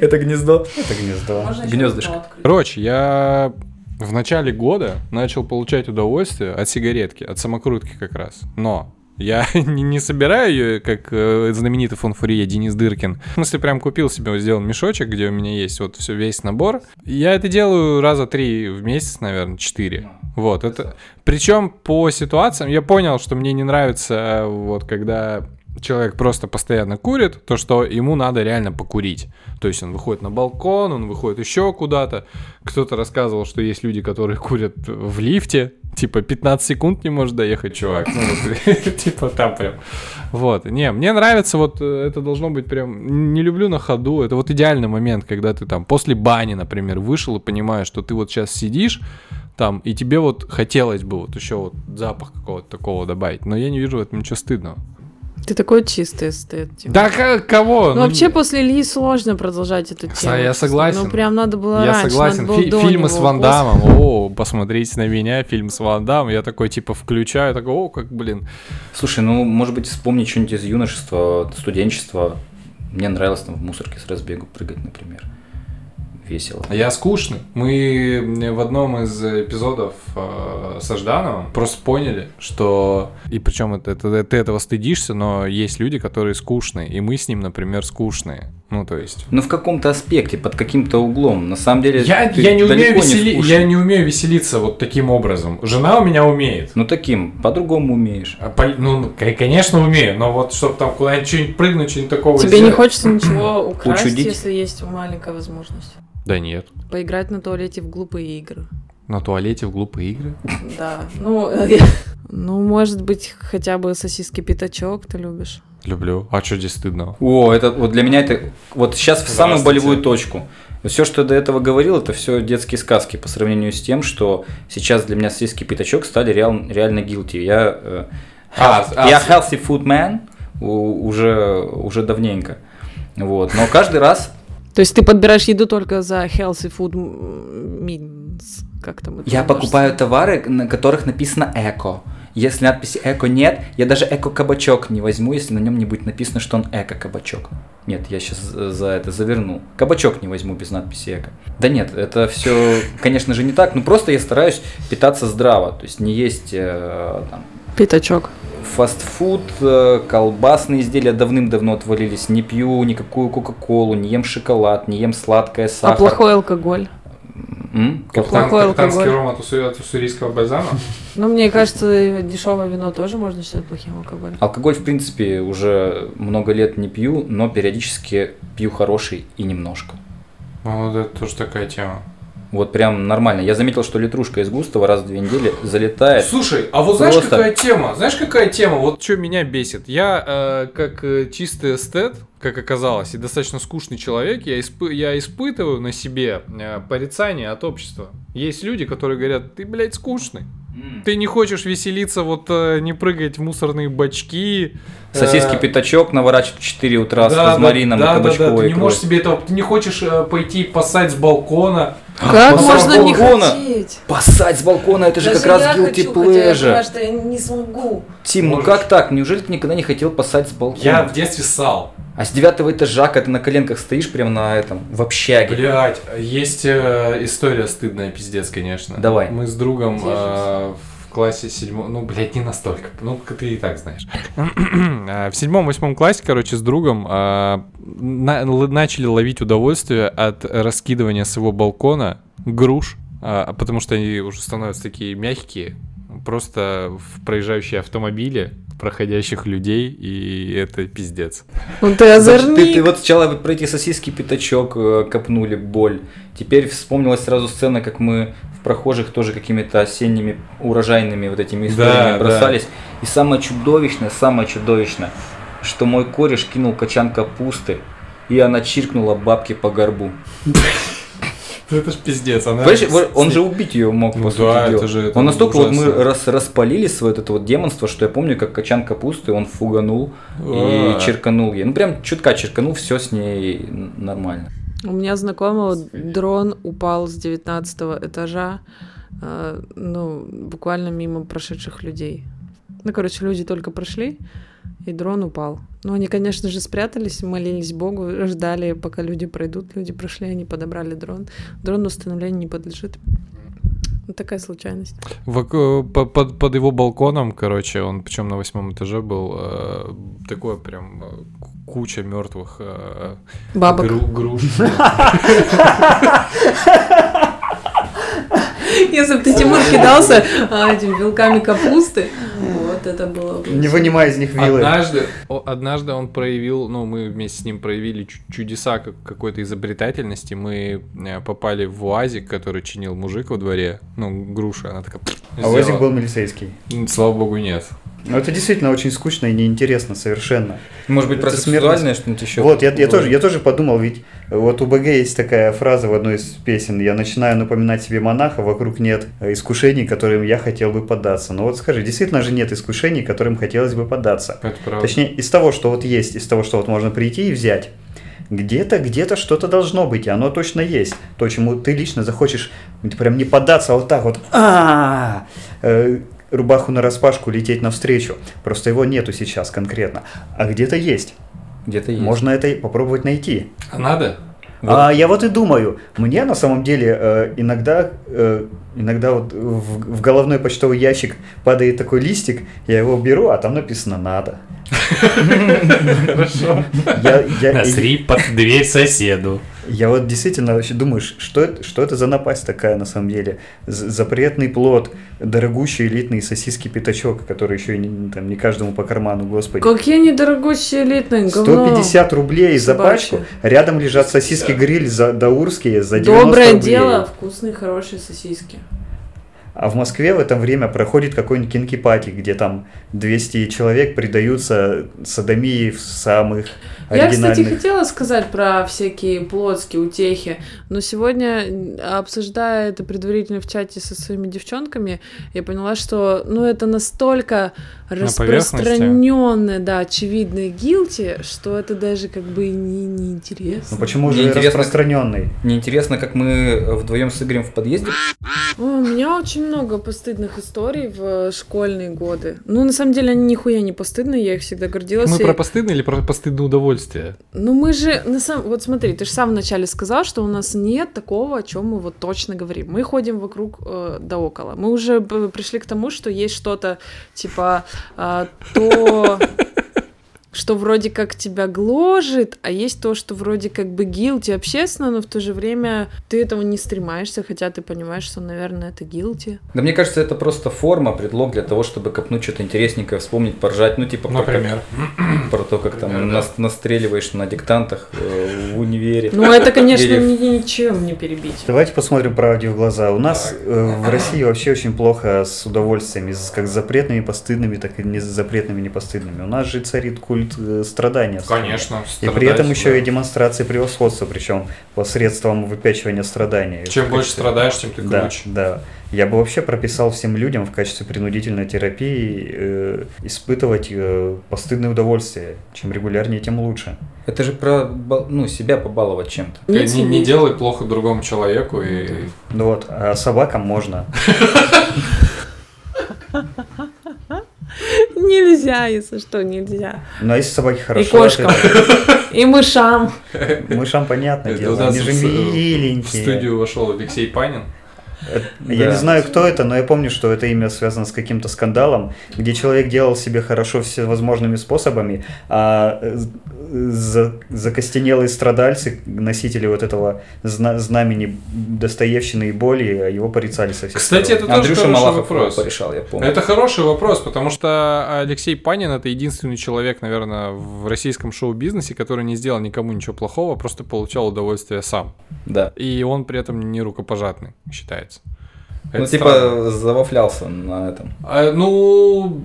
Это гнездо. это гнездо. Гнездышко. Короче, я в начале года начал получать удовольствие от сигаретки, от самокрутки как раз. Но я не, собираю ее, как э, знаменитый фонфурье Денис Дыркин. В смысле, прям купил себе, сделал мешочек, где у меня есть вот все, весь набор. Я это делаю раза три в месяц, наверное, четыре. Вот, это... Причем по ситуациям я понял, что мне не нравится, э, вот, когда человек просто постоянно курит, то что ему надо реально покурить. То есть он выходит на балкон, он выходит еще куда-то. Кто-то рассказывал, что есть люди, которые курят в лифте, типа 15 секунд не может доехать, чувак. Ну, типа там прям. Вот. Не, мне нравится вот э, это должно быть прям... Не люблю на ходу. Это вот идеальный момент, когда ты там после бани, например, вышел и понимаешь, что ты вот сейчас сидишь там, и тебе вот хотелось бы вот еще вот запах какого-то такого добавить. Но я не вижу в этом ничего стыдного. Ты такой чистый эстет. типа. Да к- кого? Ну, вообще после Ильи сложно продолжать эту тему. я согласен. Ну, прям надо было Я раньше, согласен. надо было Фи- фильмы с. Ван Дамом. О, посмотрите на меня, фильм с Ван Дамом. Я такой, типа, включаю, такой, о, как, блин. Слушай, ну, может быть, вспомнить что-нибудь из юношества, студенчества. Мне нравилось там в мусорке с разбегу прыгать, например. Весело. Я скучный. Мы в одном из эпизодов э, со Ждановым просто поняли, что... И причем это, это- ты этого стыдишься, но есть люди, которые скучные. И мы с ним, например, скучные. Ну, то есть... Ну, в каком-то аспекте, под каким-то углом. На самом деле, Я, я, не умею весели- скучный. я не умею веселиться вот таким образом. Жена у меня умеет. Ну, таким, по-другому умеешь. А пол- Ну, конечно, умею, но вот чтобы там куда-нибудь что-нибудь прыгнуть, что-нибудь такого Тебе не сделать. хочется ничего украсть, Учудить? если есть маленькая возможность? Да нет. Поиграть на туалете в глупые игры. На туалете в глупые игры. Да. Ну, ну, может быть, хотя бы сосиски пятачок ты любишь. Люблю. А что здесь стыдного? О, это вот для меня это вот сейчас в самую болевую точку. Все, что я до этого говорил, это все детские сказки по сравнению с тем, что сейчас для меня сосиски пятачок стали реал- реально guilty. Я, э, А, health- а, я healthy food man у- уже, уже давненько. Вот. Но каждый раз То есть ты подбираешь еду только за healthy food means. Как там я покупаю товары, на которых написано эко. Если надписи эко нет, я даже эко-кабачок не возьму, если на нем не будет написано, что он эко-кабачок. Нет, я сейчас за это заверну. Кабачок не возьму без надписи эко. Да нет, это все, конечно же, не так. Ну просто я стараюсь питаться здраво. То есть не есть э, там, Пятачок. фастфуд, э, колбасные изделия давным-давно отвалились. Не пью никакую кока-колу, не ем шоколад, не ем сладкое, А сахар. плохой алкоголь? М? Плохой алкоголь. ром от, уссу- от уссурийского бальзама? Ну, мне кажется, дешевое вино тоже можно считать плохим алкоголем. Алкоголь, в принципе, уже много лет не пью, но периодически пью хороший и немножко. Ну, вот это тоже такая тема. Вот прям нормально. Я заметил, что литрушка из густого раз в две недели залетает. Слушай, а вот знаешь, Просто- какая тема? Знаешь, какая тема? Вот что меня бесит. Я, э, как э, чистый эстет, как оказалось, и достаточно скучный человек, я, испы- я испытываю на себе э, порицание от общества. Есть люди, которые говорят, ты, блядь, скучный. Ты не хочешь веселиться, вот э, не прыгать в мусорные бачки. Сосиски э, пятачок наворачивать в 4 утра с да, розмарином да, и да, да, да, кабачковой ты не можешь себе этого, ты не хочешь э, пойти поссать с балкона. Как с можно не хотеть? Поссать с балкона, это же как раз guilty pleasure. что я не смогу. Тим, ну Можешь. как так? Неужели ты никогда не хотел поссать с балкона? Я в детстве ссал. А с девятого этажа, когда ты на коленках стоишь прямо на этом, в общаге. Блять, есть э, история стыдная, пиздец, конечно. Давай. Мы с другом э, в классе седьмом, ну, блядь, не настолько, ну, ты и так знаешь. Э, в седьмом-восьмом классе, короче, с другом э, на- л- начали ловить удовольствие от раскидывания с его балкона груш, а, потому что они уже становятся такие мягкие, просто в проезжающие автомобили, проходящих людей, и это пиздец. Ну ты озорник. Ты, ты вот сначала про эти сосиски пятачок э, копнули, боль. Теперь вспомнилась сразу сцена, как мы прохожих тоже какими-то осенними урожайными вот этими историями Да, бросались. И самое чудовищное, самое чудовищное, что мой кореш кинул качан капусты, и она чиркнула бабке по горбу. Это ж пиздец. Она... Понимаешь, вот он же убить ее мог, Ну по да, сути это дела. же- это он настолько вот ужасно. мы рас, распалили свое вот это вот демонство, что я помню, как качан капусты он фуганул А. и черканул ей. Ну прям чутка черканул, все с ней нормально. У меня знакомого дрон упал с 19 этажа, э, ну, буквально мимо прошедших людей. Ну, короче, люди только прошли, и дрон упал. Ну, они, конечно же, спрятались, молились Богу, ждали, пока люди пройдут. Люди прошли, они подобрали дрон. Дрон восстановлению не подлежит. Вот такая случайность. Вок- по- под, под его балконом, короче, он причем на восьмом этаже был, э, такое прям э, куча мертвых э, Бабок. гру- груш. Если бы ты, Тимур, кидался а, этими вилками капусты, вот это было бы... Не вынимая из них вилы. Однажды, однажды он проявил, ну, мы вместе с ним проявили чу- чудеса как- какой-то изобретательности. Мы э, попали в УАЗик, который чинил мужик во дворе. Ну, груша, она такая... А сделала. был милицейский. Слава богу, нет. Но это действительно очень скучно и неинтересно совершенно. Может быть, Это про смертность. сексуальное что-нибудь еще? Вот, я, я тоже, я тоже подумал, ведь вот у БГ есть такая фраза в одной из песен. Я начинаю напоминать себе монаха, вокруг нет э, искушений, которым я хотел бы поддаться. Но вот скажи, действительно же нет искушений, которым хотелось бы поддаться. Это правда. Точнее, из того, что вот есть, из того, что вот можно прийти и взять, где-то, где-то что-то должно быть, и оно точно есть. То, чему ты лично захочешь ты прям не поддаться, а вот так вот, а рубаху на распашку лететь навстречу. Просто его нету сейчас конкретно. А где-то есть. Где-то есть. Можно это попробовать найти. А надо? А я вот и думаю, мне на самом деле э, иногда, э, иногда вот в, в головной почтовый ящик падает такой листик, я его беру, а там написано «надо». Хорошо. Насри под дверь соседу. Я вот действительно вообще думаю, что это, что это за напасть такая на самом деле? Запретный плод, дорогущий элитный сосиски пятачок, который еще и не, там, не каждому по карману, господи. Какие недорогущие элитные, говно. 150 рублей за Собачье. пачку, рядом лежат сосиски гриль за даурские за 90 Доброе рублей. дело, вкусные, хорошие сосиски. А в Москве в это время проходит какой-нибудь кинки-пати, где там 200 человек предаются садомии в самых Я, кстати, оригинальных... хотела сказать про всякие плотские утехи, но сегодня, обсуждая это предварительно в чате со своими девчонками, я поняла, что ну, это настолько распространенное, да, очевидное гилти, что это даже как бы не, не Ну почему же распространенный? Мне интересно, как мы вдвоем с Игорем в подъезде. О, у меня очень много постыдных историй в школьные годы. Ну, на самом деле, они нихуя не постыдные, я их всегда гордилась. Мы и- про постыдное или про постыдное удовольствие? Ну мы же, на самом... вот смотри, ты же сам вначале сказал, что у нас нет такого, о чем мы вот точно говорим. Мы ходим вокруг э, да около. Мы уже б- пришли к тому, что есть что-то типа а, то, что вроде как тебя гложет, а есть то, что вроде как бы гилти общественно, но в то же время ты этого не стремаешься, хотя ты понимаешь, что, наверное, это гилти. Да мне кажется, это просто форма, предлог для того, чтобы копнуть что-то интересненькое, вспомнить, поржать. Ну, типа, про, Например. как- про то, как там Например, да. нас- настреливаешь на диктантах э, в универе. Ну это, конечно, Или- ни- ничем не перебить. Давайте посмотрим правде в глаза. У нас э, в России вообще очень плохо с удовольствиями, как с запретными постыдными, так и не с запретными непостыдными. У нас же царит культ э, страдания. Конечно. И при этом еще да. и демонстрации превосходства, причем посредством выпячивания страданий. Чем В больше качестве- страдаешь, тем ты Да, круче. да. Я бы вообще прописал всем людям в качестве принудительной терапии э, испытывать э, постыдное удовольствие. Чем регулярнее, тем лучше. Это же про ну, себя побаловать чем-то. Не, не- не делай плохо другому человеку и Ну вот, а собакам можно. Нельзя, если что, нельзя. Но если собаки И хорошо... кошкам, и мышам. Мышам понятное Это дело. у нас Они же миленькие. в студию вошел Алексей Панин. Я не знаю, кто это, но я помню, что это имя связано с каким-то скандалом, где человек делал себе хорошо всевозможными способами, а э, за- закостенелые страдальцы, носители вот этого зна- знамени Достоевщины и боли, а его порицали со всех Кстати, сторон. это тоже Андрюша хороший Малахов вопрос. порешал, я помню. Это хороший вопрос, потому что Алексей Панин это единственный человек, наверное, в российском шоу-бизнесе, который не сделал никому ничего плохого, а просто получал удовольствие сам. Да. И он при этом не рукопожатный, считается. Это Ну, странно. типа, завафлялся на этом. А, ну,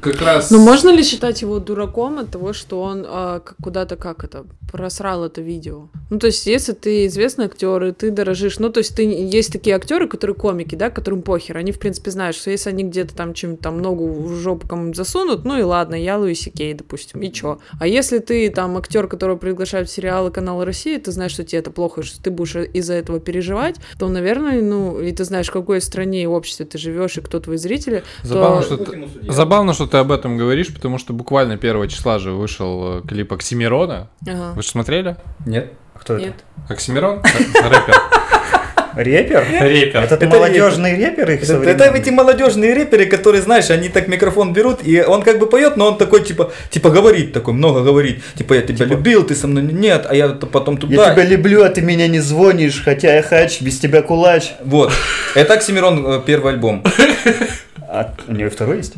как- раз... Ну, можно ли считать его дураком от того, что он а, куда-то, как это, просрал это видео? Ну, то есть, если ты известный актер, и ты дорожишь, ну, то есть, ты, есть такие актеры, которые комики, да, которым похер, они, в принципе, знают, что если они где-то там чем-то там ногу в жопу кому-нибудь засунут, ну и ладно, я Луиси Кей, допустим, и чё? А если ты там актер, которого приглашают в сериалы канала России, ты знаешь, что тебе это плохо, что ты будешь из-за этого переживать, то, наверное, ну, и ты знаешь, в какой стране и обществе ты живешь, и кто твои зрители, Забавно, то- что ты, забавно, что ты об этом говоришь, потому что буквально 1 числа же вышел э, клип Оксимирона. Ага. Вы же смотрели? Нет? Кто это? Нет. Оксимирон? Рэпер. Рэпер? Рэпер. Это, Это молодежный рэпер их Это, это эти молодежные рэперы, которые, знаешь, они так микрофон берут, и он как бы поет, но он такой, типа, типа говорит такой, много говорит. Типа, я тебя любил, ты со мной нет, а я потом туда. Я тебя люблю, а ты меня не звонишь, хотя я хач, без тебя кулач. Вот. Это Оксимирон э, первый альбом. А у него второй есть?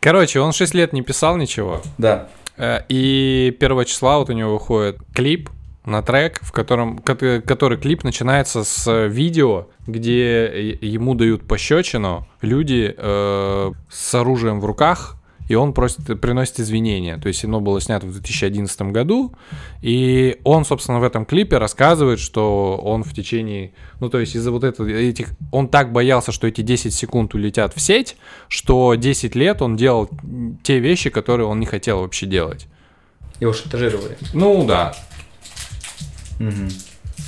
Короче, он 6 лет не писал ничего. Да. Э, И 1 числа вот у него выходит клип на трек, в котором, кот- который клип начинается с видео, где ему дают пощечину люди э, с оружием в руках, и он просит, приносит извинения. То есть оно было снято в 2011 году, и он, собственно, в этом клипе рассказывает, что он в течение, ну, то есть из-за вот этого, этих, он так боялся, что эти 10 секунд улетят в сеть, что 10 лет он делал те вещи, которые он не хотел вообще делать. Его шантажировали. Ну да.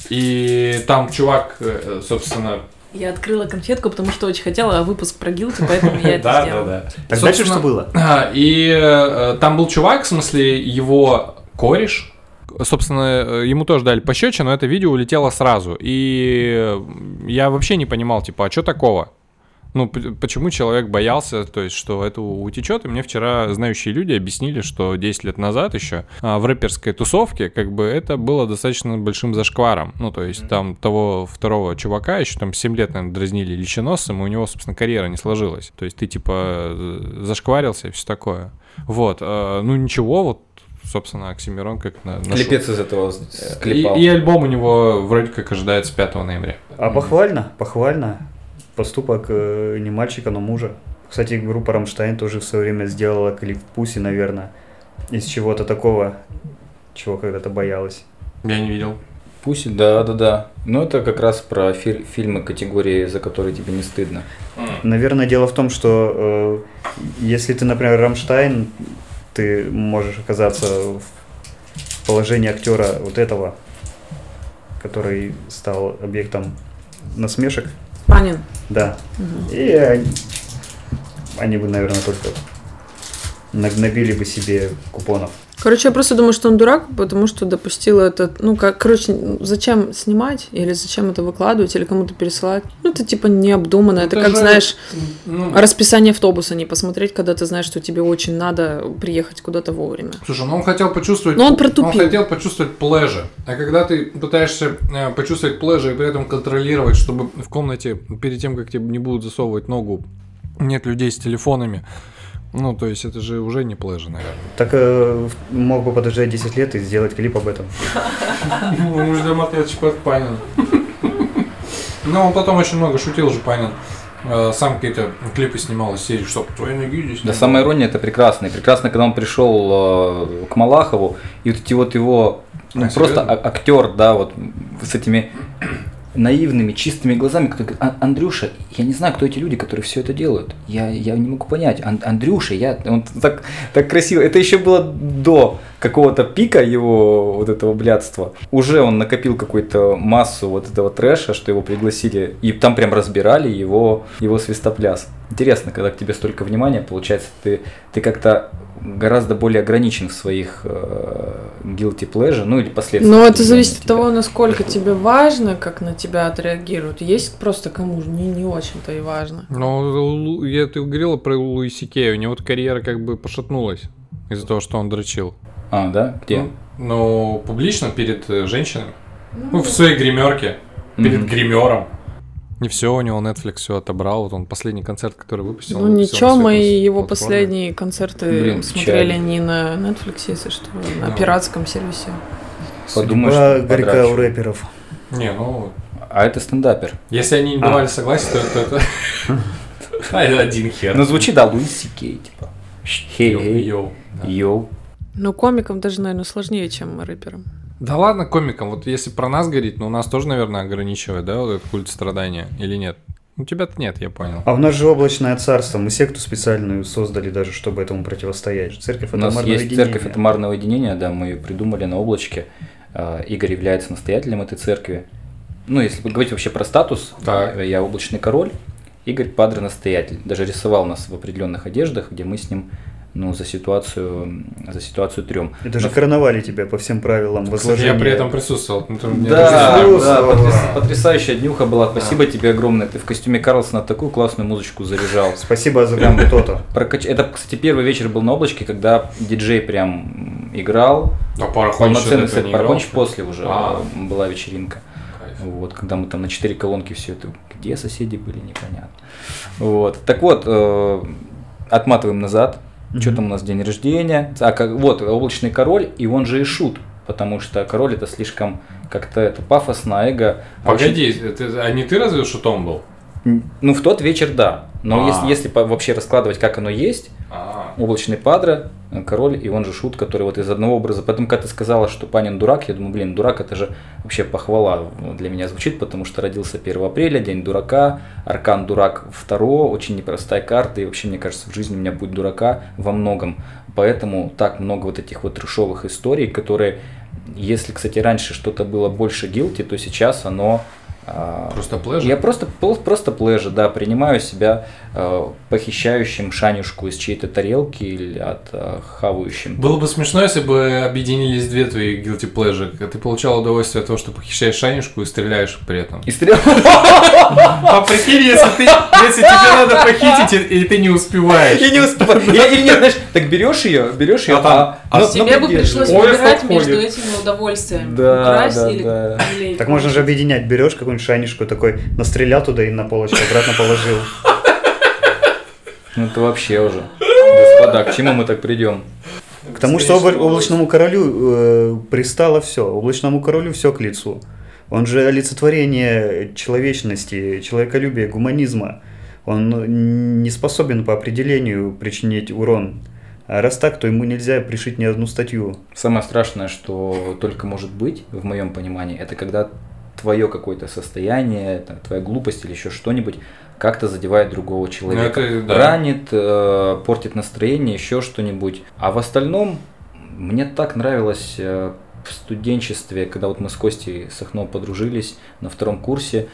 И там чувак, э, собственно... Я открыла конфетку, потому что очень хотела выпуск про Гилти, поэтому я это Да, сделала. да, да. Так Собственно, дальше что было? а, И э, там был чувак, в смысле, его кореш. Собственно, э, ему тоже дали пощечину, но это видео улетело сразу. И я вообще не понимал, типа, а что такого? Ну, почему человек боялся, то есть, что это утечет? И мне вчера знающие люди объяснили, что 10 лет назад еще а, в рэперской тусовке, как бы, это было достаточно большим зашкваром. Ну, то есть, там того второго чувака еще там 7 лет, наверное, дразнили личиносом, и у него, собственно, карьера не сложилась. То есть, ты, типа, э, зашкварился и все такое. Вот, э, ну, ничего, вот, собственно, Оксимирон как на, нашел. Клепец из этого И, склепал. и альбом у него вроде как ожидается 5 ноября. А похвально, похвально. Поступок э, не мальчика, но мужа. Кстати, группа Рамштайн тоже в свое время сделала клип Пуси, наверное, из чего-то такого, чего когда-то боялась. Я не видел. Пусть, да, да, да. Но это как раз про фи- фильмы категории, за которые тебе не стыдно. Наверное, дело в том, что э, если ты, например, Рамштайн, ты можешь оказаться в положении актера вот этого, который стал объектом насмешек. Панин. Да. Мгм. И они, они бы, наверное, только на- набили бы себе купонов. Короче, я просто думаю, что он дурак, потому что допустил это. Ну, как, короче, ну, зачем снимать? Или зачем это выкладывать, или кому-то пересылать? Ну, это типа необдуманно. Это, Это как, же- знаешь, Ну, расписание автобуса не посмотреть, когда ты знаешь, что тебе очень надо приехать куда-то вовремя. Слушай, ну он хотел почувствовать... Но он протупил. хотел почувствовать плеже. А когда ты пытаешься э, почувствовать плеже и при этом контролировать, чтобы в комнате, перед тем, как тебе не будут засовывать ногу, нет людей с телефонами, ну, то есть это же уже не плеже, наверное. Так э, мог бы подождать 10 лет и сделать клип об этом. Мы ждем ответчик от Панина. Ну, он потом очень много шутил же, Панин. Э, Сам какие-то клипы снимал из серии, что твои ноги здесь. Да самая было». ирония это прекрасно. И прекрасно, когда он пришел э, к Малахову, и вот эти вот его ну, А, просто серьезно? а- актер, да, вот с этими наивными, чистыми глазами, который говорит, «А- Андрюша, я не знаю, кто эти люди, которые все это делают. Я, я не могу понять. Ан- Андрюша, я... Он так, так красиво. Это еще было до какого-то пика его вот этого блядства. Уже он накопил какую-то массу вот этого трэша, что его пригласили, и там прям разбирали его, его свистопляс. Интересно, когда к тебе столько внимания, получается, ты, ты как-то гораздо более ограничен в своих э, guilty pleasure, ну или последствиях. Но это зависит от того, насколько тебе важно, как на тебя отреагируют. Есть просто кому не, не очень-то и важно. Ну, я ты говорила про Луиси Кей, у него карьера как бы пошатнулась из-за того, что он дрочил. А, да? Где? Ну, ну, публично перед э, женщинами. Ну, в своей гримерке. Перед Мгм. гримером. Не все, у него Netflix все отобрал. Вот он последний концерт, который выпустил. Ну ничего, на мы его платформе. последние концерты Блин, смотрели печально. не на Netflix, если что, на Ну. пиратском сервисе. Подумаешь, Судьба горька у рэперов. Не, ну, А это стендапер. Если они не А. давали согласие, то, то это... А, это один хер. Ну, звучит, да, Louis C.K., типа. Хей, Йоу. Йоу. Ну, комикам даже, наверное, сложнее, чем рэперам. Да ладно комикам, вот если про нас говорить, ну у нас тоже, наверное, ограничивает, да, вот этот культ страдания, или нет? У тебя-то нет, я понял. А у нас же облачное царство, мы секту специальную создали даже, чтобы этому противостоять. Церковь У нас атомарного есть единения. церковь атомарного единения, да, мы ее придумали на облачке. А, Игорь является настоятелем этой церкви. Ну, если говорить вообще про статус, Так. э, я облачный король, Игорь падре настоятель. Даже рисовал нас в определенных одеждах, где мы с ним ну, за ситуацию, за ситуацию трем. И даже короновали тебя по всем правилам Кстати, возложения. я при этом присутствовал. Ну, мне Да, Плюс, да, потряс- потрясающая днюха была. Спасибо тебе огромное. Ты в костюме Карлсона такую классную музычку заряжал. Спасибо за гамбу то Прокач- Это, кстати, первый вечер был на облачке, когда диджей прям играл. А Полноценный это сет. Парахонич после уже А. была вечеринка. Вот, когда мы там на четыре колонки все это, где соседи были, непонятно. Вот. Так вот, э, отматываем назад. Что Мгм. там у нас день рождения? А, как, вот, облачный король, и он же и шут. Потому что король это слишком как-то это пафосно, эго. А очень- Погоди, это, а не ты разве шутом был? Ну, в тот вечер да. Но А. если, если по- вообще раскладывать, как оно есть, А, облачный падре, э, король, и он же шут, который вот из одного образа. Поэтому, когда ты сказала, что Панин дурак, я думаю, блин, дурак это же вообще похвала для меня звучит, потому что родился 1 апреля, день дурака, аркан дурак 2, очень непростая карта, и вообще, мне кажется, в жизни у меня будет дурака во многом. Поэтому так много вот этих вот трешовых историй, которые, если, кстати, раньше что-то было больше гилти, то сейчас оно Просто плеже? я просто, просто плеже, да, принимаю себя похищающим шанюшку из чьей-то тарелки или от э, хавающим. Было бы смешно, если бы объединились две твои guilty pleasure. Ты получал удовольствие от того, что похищаешь шанишку и стреляешь при этом. И стрелял. А прикинь, если, ты, если тебе надо похитить, и, и ты не успеваешь. Я не Или нет, знаешь, так берешь ее, берешь ее, А там- а ну, Тебе бы придерживай. пришлось выбирать между этими удовольствиями. Да, да, или да. Так можно же объединять. Берешь какую-нибудь шанишку, такой настрелял туда и на полочку обратно положил. Ну это вообще уже. Господа, к чему мы так придем? К тому, что обла- облачному королю э, пристало все. Облачному королю все к лицу. Он же олицетворение человечности, человеколюбия, гуманизма. Он не способен по определению причинить урон. А раз так, то ему нельзя пришить ни одну статью. Самое страшное, что только может быть, в моем понимании, это когда твое какое-то состояние, твоя глупость или еще что-нибудь как-то задевает другого человека. Ну, это да. Ранит, э, портит настроение, еще что-нибудь. А в остальном мне так нравилось э, в студенчестве, когда вот мы с Костей Сахно подружились на втором курсе,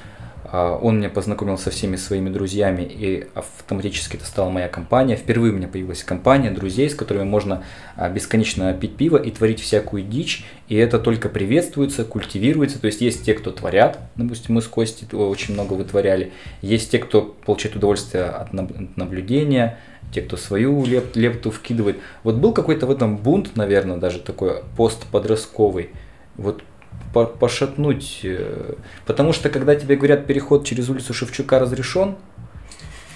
он меня познакомил со всеми своими друзьями, и автоматически это стала моя компания. Впервые у меня появилась компания друзей, с которыми можно а, бесконечно пить пиво и творить всякую дичь, и это только приветствуется, культивируется. То есть есть те, кто творят, допустим, мы с Костей очень много вытворяли, есть те, кто получает удовольствие от наб- от наблюдения, те, кто свою леп- лепту вкидывает. Вот был какой-то в этом бунт, наверное, даже такой постподростковый. Вот пошатнуть. э, Потому что когда тебе говорят, переход через улицу Шевчука разрешен,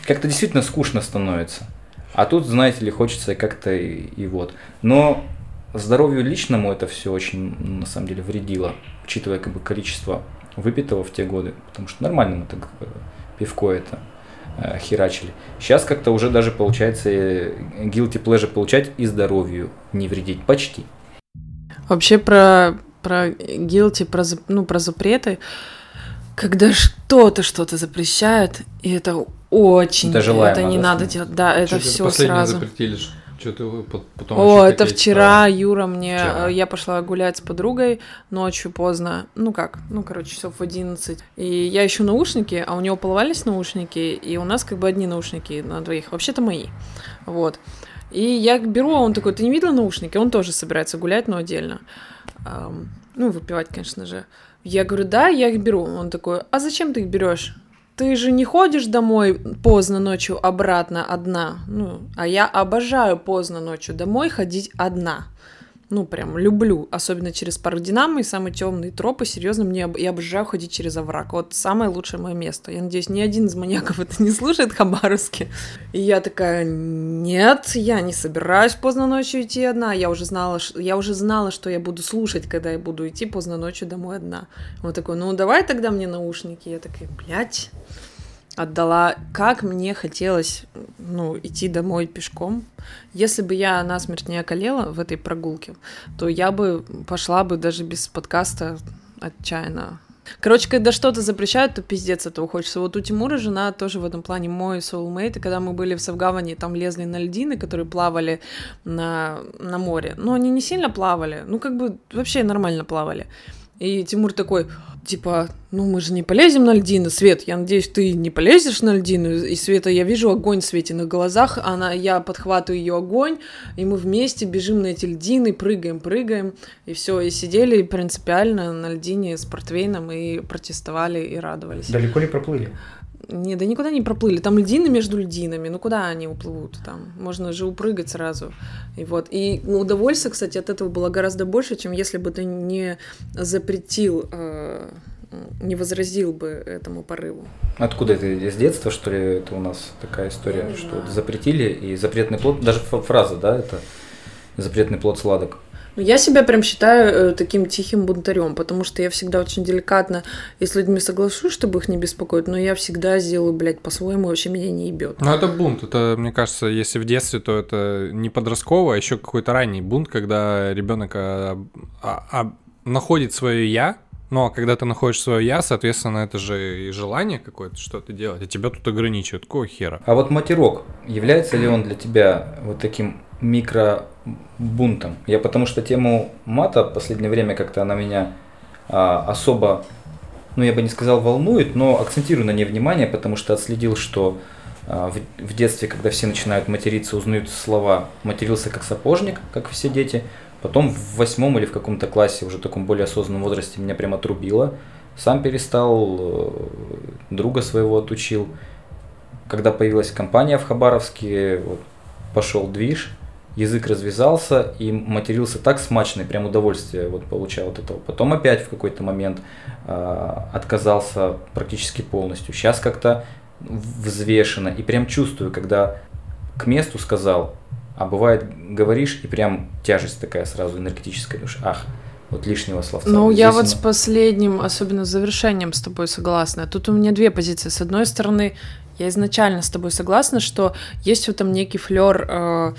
как-то действительно скучно становится. А тут, знаете ли, хочется как-то и, и вот. Но здоровью личному это все очень, на самом деле, вредило, учитывая как бы количество выпитого в те годы. Потому что нормально мы так э, пивко это э, херачили. Сейчас как-то уже даже получается э, guilty pleasure получать и здоровью не вредить. Почти. Вообще про, про guilty, про, ну, про запреты, когда что-то что-то запрещают, и это очень, Это желаемо, не да, надо делать, да, это все сразу. запретили? Что потом О, это вчера Юра мне, Вчера. э, я пошла гулять с подругой ночью поздно, ну как, ну короче, часов в 11, и я ищу наушники, а у него половались наушники, и у нас как бы одни наушники на двоих, вообще-то мои, вот. И я беру, а он такой, ты не видела наушники? Он тоже собирается гулять, но отдельно. Ну, выпивать, конечно же. Я говорю, да, я их беру. Он такой, а зачем ты их берешь? Ты же не ходишь домой поздно ночью обратно одна. Ну, а я обожаю поздно ночью домой ходить одна. Ну, прям люблю, особенно через пару Динамо и самые темные тропы. Серьезно, мне я обожаю ходить через овраг. Вот самое лучшее мое место. Я надеюсь, ни один из маньяков это не слушает Хабаровске. И я такая, нет, я не собираюсь поздно ночью идти одна. Я уже знала, я уже знала, что я буду слушать, когда я буду идти поздно ночью домой одна. Он такой, ну давай тогда мне наушники. Я такая, блядь отдала, как мне хотелось, ну, идти домой пешком. Если бы я насмерть не околела в этой прогулке, то я бы пошла бы даже без подкаста отчаянно. Короче, когда что-то запрещают, то пиздец этого хочется. Вот у Тимура жена тоже в этом плане мой soulmate, и когда мы были в Савгаване, там лезли на льдины, которые плавали на, на море. Но они не сильно плавали, ну, как бы вообще нормально плавали. И Тимур такой, типа, ну мы же не полезем на льдины, Свет, я надеюсь, ты не полезешь на льдину. И Света, я вижу огонь в Светиных глазах, она, я подхватываю ее огонь, и мы вместе бежим на эти льдины, прыгаем, прыгаем, и все, и сидели принципиально на льдине с портвейном и протестовали и радовались. Далеко ли проплыли? Не, да никуда не проплыли. Там льдины между льдинами. Ну куда они уплывут там? Можно же упрыгать сразу. И вот. И ну, удовольствие, кстати, от этого было гораздо больше, чем если бы ты не запретил, э, не возразил бы этому порыву. Откуда это? Из детства, что ли, это у нас такая история, что знаю. запретили, и запретный плод, даже фраза, да, это запретный плод сладок. Я себя прям считаю э, таким тихим бунтарем, потому что я всегда очень деликатно и с людьми соглашусь, чтобы их не беспокоить, но я всегда сделаю, блядь, по-своему, и вообще меня не ебет. Ну, это бунт. Это, мне кажется, если в детстве, то это не подростковый, а еще какой-то ранний бунт, когда ребенок а, а- а находит свое я. Ну, а когда ты находишь свое я, соответственно, это же и желание какое-то что-то делать, а тебя тут ограничивают. Какого хера? А вот матерок, является ли он для тебя вот таким микробунтом? Я потому что тему мата в последнее время как-то она меня а, особо, ну я бы не сказал волнует, но акцентирую на ней внимание, потому что отследил, что а, в, в детстве, когда все начинают материться, узнают слова «матерился как сапожник», как все дети, потом в восьмом или в каком-то классе, уже таком более осознанном возрасте, меня прямо отрубило. Сам перестал, э, друга своего отучил. Когда появилась компания в Хабаровске, вот, пошел движ, язык развязался и матерился так смачно, и прям удовольствие вот получал от этого. Потом опять в какой-то момент а, отказался практически полностью. Сейчас как-то взвешенно и прям чувствую, когда к месту сказал, а бывает говоришь и прям тяжесть такая сразу энергетическая, думаешь, ах, вот лишнего словца. Ну, Здесь я вот с оно- последним, особенно с завершением с тобой согласна. Тут у меня две позиции. С одной стороны, я изначально с тобой согласна, что есть в этом некий флер э,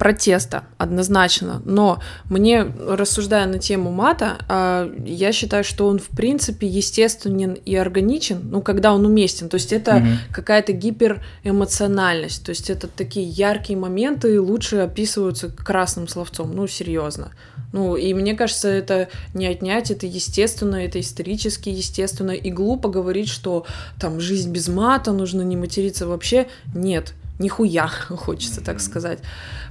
протеста, однозначно. Но мне, рассуждая на тему мата, э, я считаю, что он, в принципе, естественен и органичен, ну, когда он уместен. То есть это Мгм. какая-то гиперэмоциональность. То есть это такие яркие моменты, лучше описываются красным словцом. Ну, серьезно. Ну, и мне кажется, это не отнять, это естественно, это исторически естественно. И глупо говорить, что там жизнь без мата, нужно не материться вообще. Нет, нихуя, хочется так сказать.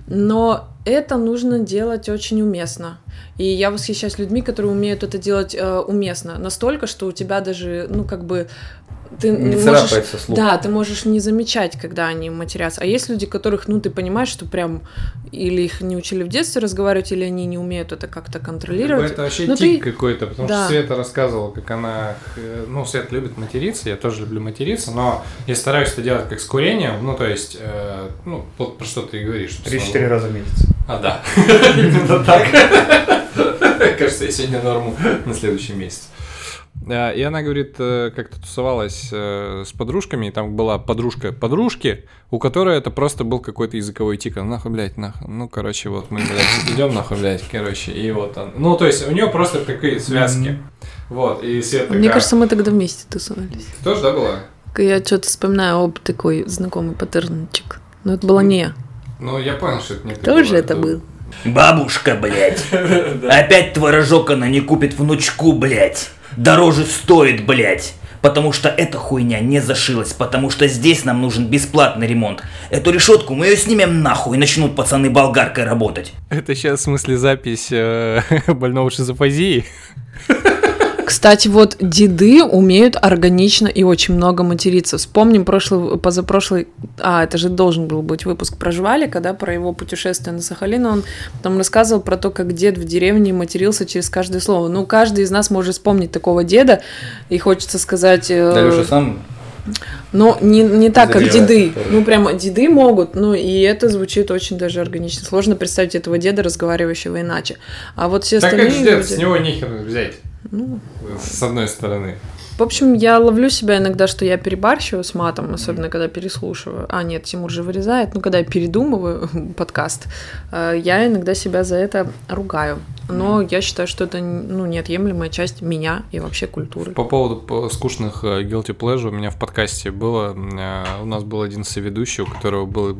Но это нужно делать очень уместно. И я восхищаюсь людьми, которые умеют это делать э, уместно. Настолько, что у тебя даже, ну, как бы... Ты Не можешь- царапается слух. да, ты можешь не замечать, когда они матерятся. А есть люди, которых, ну, ты понимаешь, что прям или их не учили в детстве разговаривать, или они не умеют это как-то контролировать. Это вообще Ну, тик ты- какой-то, потому Да. что Света рассказывала, как она, э, ну, Света любит материться, я тоже люблю материться, но я стараюсь это делать как с курением, ну, то есть, э, ну, вот про что ты и говоришь. Три-четыре раза в месяц. А, да. Именно так. Кажется, я сегодня норму на следующий месяц. А, И она говорит, э, как-то тусовалась э, с подружками, и там была подружка подружки, у которой это просто был какой-то языковой тик. Она, нахуй, блядь, нахуй. Ну, короче, вот мы, блядь, идем нахуй, блядь, короче, и вот он. Ну, то есть у нее просто такие связки. Вот, и Света Мне такая- кажется, мы тогда вместе тусовались. Ты тоже, да, была? Я что-то вспоминаю об такой знакомый паттернчик. Но это была не я. Ну, я понял, что это не ты Тоже это был. Бабушка, блядь. Опять творожок она не купит внучку, блядь. Дороже стоит, блядь. Потому что эта хуйня не зашилась, потому что здесь нам нужен бесплатный ремонт. Эту решетку мы ее снимем нахуй, и начнут пацаны болгаркой работать. Это сейчас, в смысле, запись э, больного шизофазии? Кстати, вот деды умеют органично и очень много материться. Вспомним прошлый, позапрошлый, а, это же должен был быть выпуск про Жвалика, да, про его путешествие на Сахалин. Он там рассказывал про то, как дед в деревне матерился через каждое слово. Ну, каждый из нас может вспомнить такого деда, и хочется сказать... э, Да, Леша сам но не, не так, как деды. тоже. Ну, прямо деды могут, ну, и это звучит очень даже органично. Сложно представить этого деда, разговаривающего иначе. А вот все Так как остальные же дед, люди- с него нехер взять. Ну. С одной стороны. В общем, я ловлю себя иногда, что я перебарщиваю с матом, особенно когда переслушиваю. А, нет, Тимур же вырезает. Ну, когда я передумываю подкаст, э, я иногда себя за это ругаю. Но я считаю, что это ну, неотъемлемая часть меня и вообще культуры. По поводу по- скучных э, guilty pleasure у меня в подкасте было, э, у нас был один соведущий, у которого было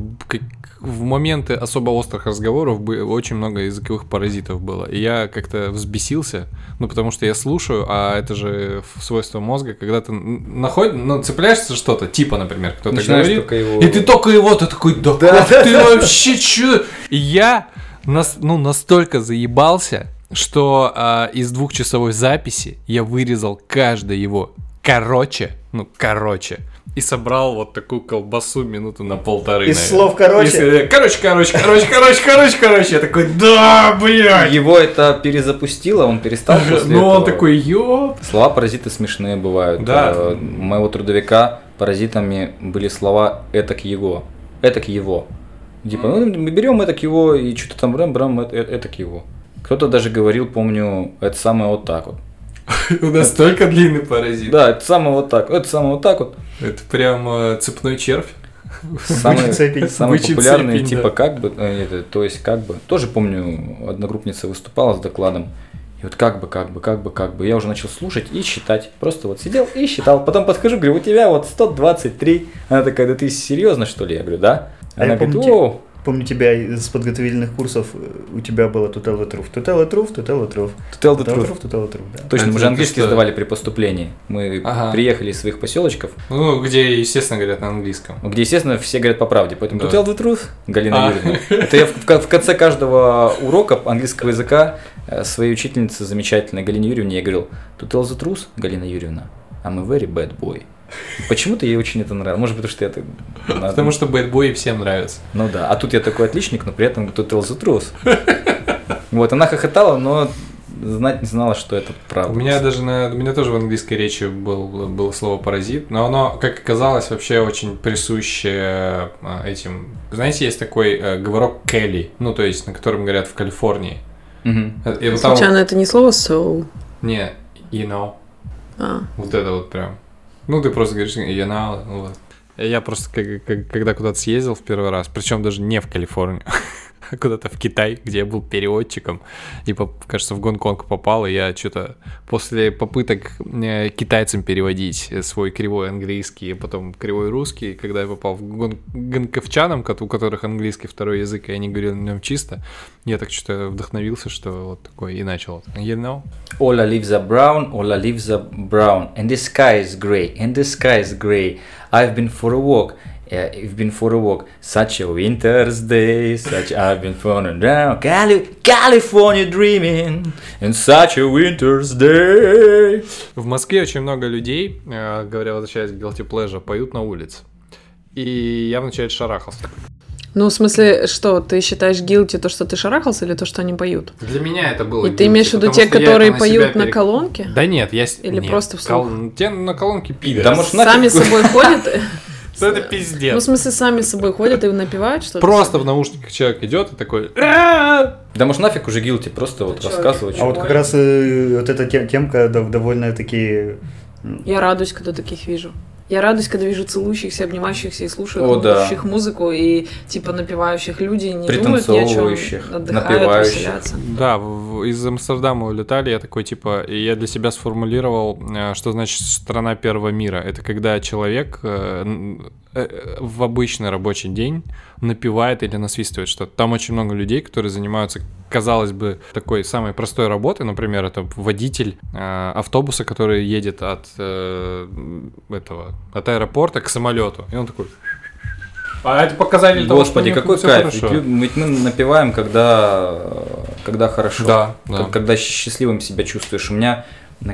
в моменты особо острых разговоров очень много языковых паразитов было. И я как-то взбесился, ну потому что я слушаю, а это же свойство мозга, когда ты находишь, ну цепляешься что-то, типа, например, кто-то говорит, только его... и ты только его, ты такой, да, как ты вообще чё? И я нас, ну, настолько заебался, что а, из двухчасовой записи я вырезал каждое его короче, ну, короче, и собрал вот такую колбасу минуту на полторы. Из наверное. слов короче? Из- короче, короче, короче, короче, короче, короче. Я такой, да, блядь. Его это перезапустило, он перестал после Ну, он такой, ёп. Слова паразиты смешные бывают. Да. Э, У моего трудовика паразитами были слова «этак его». «Этак его». Типа, ну, мы берем этак его и что-то там брам брам этак его. Кто-то даже говорил, помню, это самое вот так вот. У нас столько длинный паразит. Да, это самое вот так, это самое вот так вот. Это прям э, цепной червь. Самые, Вычецепень. самые Вычецепень, популярные, да. типа как бы, э, это, то есть как бы. Тоже помню, одногруппница выступала с докладом. И вот как бы, как бы, как бы, как бы. Я уже начал слушать и считать. Просто вот сидел и считал. Потом подхожу, говорю, у тебя вот 123. Она такая, да ты серьезно что ли? Я говорю, да. А Она я говорит, помню, о, Помню тебя из подготовительных курсов, э, у тебя было to tell the truth, the truth, to tell the truth, to tell the truth. truth, to tell the truth, да. Точно, мы Это же английский сдавали при поступлении. Мы Ага. приехали из своих поселочков, Ну, где, естественно, говорят на английском. где, естественно, все говорят по правде. Поэтому Да. the truth, Галина А. Юрьевна. Это я в, в конце каждого урока английского языка э, своей учительнице замечательной Галине Юрьевне я говорил, to tell the truth, Галина Юрьевна, I'm a very bad boy. Почему-то ей очень это нравилось. Может, потому что я так... Потому что бэтбои всем нравятся. Ну да, а тут я такой отличник, но при этом tell the truth. Вот, она хохотала, но знать не знала, что это правда. У меня даже на, у меня тоже в английской речи был, было слово паразит, но оно, как оказалось, вообще очень присуще а, этим. Знаете, есть такой э, говорок Келли, ну то есть на котором говорят в Калифорнии. Э, И вот там- Случайно это не слово soul. не, you know, А. вот это вот прям. Ну ты просто говоришь know, ну вот. Я просто когда куда-то съездил в первый раз, причем даже не в Калифорнию, а куда-то в Китай, где я был переводчиком, и, кажется, в Гонконг попал, и я что-то после попыток э, китайцам переводить э, свой кривой английский, а потом кривой русский, когда я попал в гон- гонковчанам, ко- у которых английский второй язык, и они говорили на нем чисто, я так что-то вдохновился, что вот такой, и начал. You know? All our leaves are brown, all our leaves are brown, and the sky is grey, and the sky is grey. I've been for a walk, uh, I've been for a walk, such a winter's day, such I've been for a down, Cali- California dreaming, and such a winter's day. В Москве очень много людей, э, говоря, возвращаясь к Guilty Pleasure, поют на улице. И я вначале шарахался. Ну, в смысле, что, ты считаешь guilty то, что ты шарахался, или то, что они поют? Для меня это было И ты имеешь в виду те, которые поют на колонке? Да нет, я... Или нет, просто вслух? кол- Те на колонке пидоры. Да может нафиг... Сами с собой ходят? Что это Ну, в пиздец. смысле, сами с собой ходят и напевают что-то? Просто в наушниках человек идет и такой... Да может нафиг уже гилти, просто вот рассказывать. А вот как раз э, вот эта тем- темка дов- довольно такие Я радуюсь, когда таких вижу. Я радуюсь, когда вижу целующихся, обнимающихся и О, да. слушающих музыку и типа напевающих людей не думают ни о чем, отдыхают, напевающих. веселятся. Да, из Амстердама улетали, я такой, типа, и я для себя сформулировал, э, что значит страна первого мира. Это когда человек э, в обычный рабочий день напевает или насвистывает что-то. Там очень много людей, которые занимаются, казалось бы, такой самой простой работой. Например, это водитель э, автобуса, который едет от э, этого, от аэропорта к самолету. И он такой... А это показатель того, что Господи, них какой кайф. Ведь, ведь мы напеваем, когда, когда хорошо. Да, да. Когда счастливым себя чувствуешь. У меня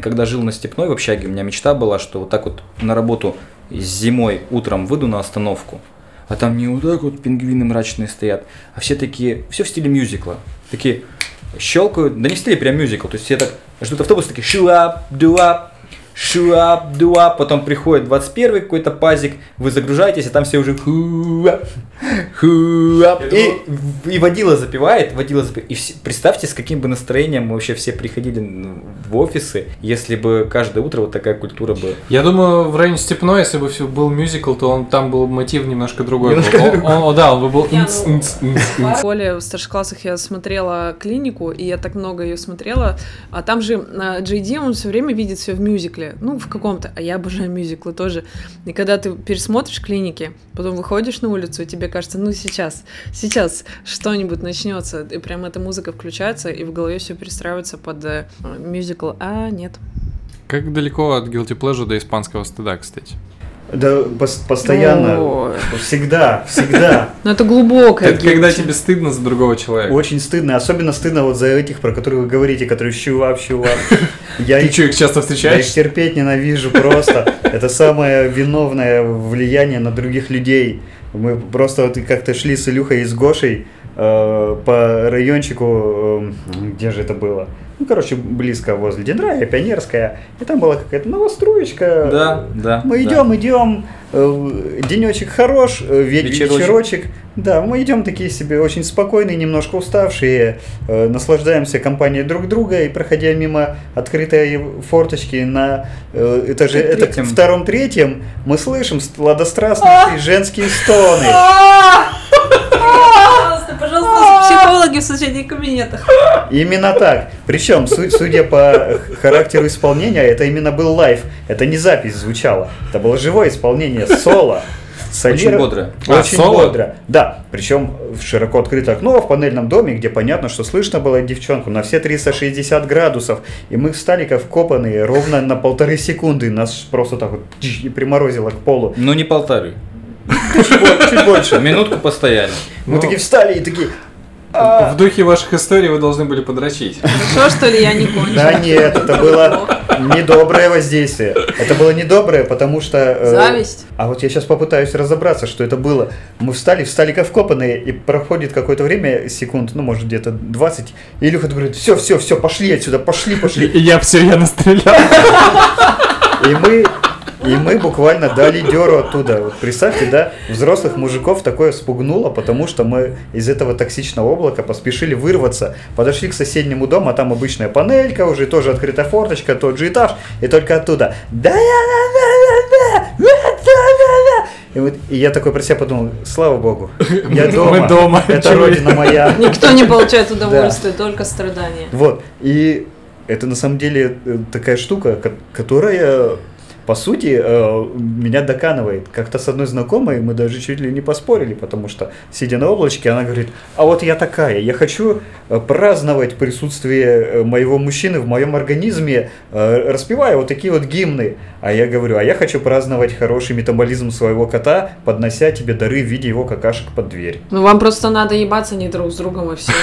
когда жил на Степной в общаге, у меня мечта была, что вот так вот на работу зимой утром выйду на остановку, а там не вот так вот пингвины мрачные стоят, а все такие, все в стиле мюзикла. Такие щелкают, да не в стиле прям мюзикл, то есть все так ждут автобус, такие шуап, дуап, шуап, дуап, потом приходит 21 какой-то пазик, вы загружаетесь, а там все уже хуап, и, и водила запевает, водила запевает. И все- представьте, с каким бы настроением мы вообще все приходили в офисы, если бы каждое утро вот такая культура бы Я думаю, в районе Степной, если бы все был мюзикл, то он там был мотив немножко другой. Немножко был. О- другой. о, да, он бы был... Ну, инц. В школе в старших классах я смотрела клинику, и я так много ее смотрела. А там же а, Джей Ди, он все время видит все в мюзикле. Ну, в каком-то. А я обожаю мюзиклы тоже. И когда ты пересмотришь клиники, потом выходишь на улицу, и тебе кажется, ну сейчас, сейчас что-нибудь начнется. И прям эта музыка включается, и в голове все перестраивается под э, мюзикл. А, нет. Как далеко от Guilty Pleasure до испанского стыда, кстати? Да, пос- постоянно, Ой. всегда, всегда. Ну, это глубокое. Это когда тебе стыдно за другого человека. Очень стыдно, особенно стыдно вот за этих, про которые вы говорите, которые щувап, щувап. Я Ты их, что, их часто я их встречаешь? терпеть ненавижу просто. Это самое виновное влияние на других людей. Мы просто вот как-то шли с Илюхой и с Гошей э, по райончику, э, где же это было? Ну, короче, близко возле Дендрая, Пионерская. И там была какая-то новостроечка. Да, да. Мы да. идем, идем, э, денечек хорош, э, ве- Вечерочек. вечерочек. Да, мы идем такие себе очень спокойные, немножко уставшие, э, наслаждаемся компанией друг друга и проходя мимо открытой форточки на э, этаже это, Третьем. втором-третьем, мы слышим сладострастные женские стоны. Пожалуйста, пожалуйста, психологи в соседних кабинетах. Именно так. Причем, су- судя по характеру исполнения, это именно был live. Это не запись звучала. Это было живое исполнение, соло. Очень бодро. А, Очень соло? бодро. Да. Причем в широко открытое окно в панельном доме, где понятно, что слышно было девчонку на все 360 градусов. И мы встали как вкопанные ровно на полторы секунды. Нас просто так вот и приморозило к полу. Ну не полторы. Чуть больше. Минутку постояли. Мы Ну. такие встали и такие... В духе ваших историй вы должны были подрочить. Хорошо, что ли, я не кончила? Да нет, это было недоброе воздействие. Это было недоброе, потому что... э, Зависть. А вот я сейчас попытаюсь разобраться, что это было. Мы встали, встали как вкопанные, и проходит какое-то время, секунд, ну, может, где-то 20, и Илюха говорит, все, все, все, пошли отсюда, пошли, пошли. И я все, я настрелял. И мы, и мы буквально дали деру оттуда. Вот представьте, да, взрослых мужиков такое спугнуло, потому что мы из этого токсичного облака поспешили вырваться, подошли к соседнему дому, а там обычная панелька, уже тоже открытая форточка, тот же этаж, и только оттуда да я и, вот, и я такой про себя подумал, слава богу, я дома, Мы дома, это чего родина моя. Никто не получает удовольствия, только страдания. Вот. И это на самом деле э, такая штука, ко- которая, по сути, э, меня доканывает. Как-то с одной знакомой мы даже чуть ли не поспорили, потому что, сидя на облачке, она говорит, а вот я такая, я хочу э, праздновать присутствие э, моего мужчины в моем организме, э, распевая вот такие вот гимны. А я говорю, а я хочу праздновать хороший метаболизм своего кота, поднося тебе дары в виде его какашек под дверь. Ну, вам просто надо ебаться не друг с другом и все.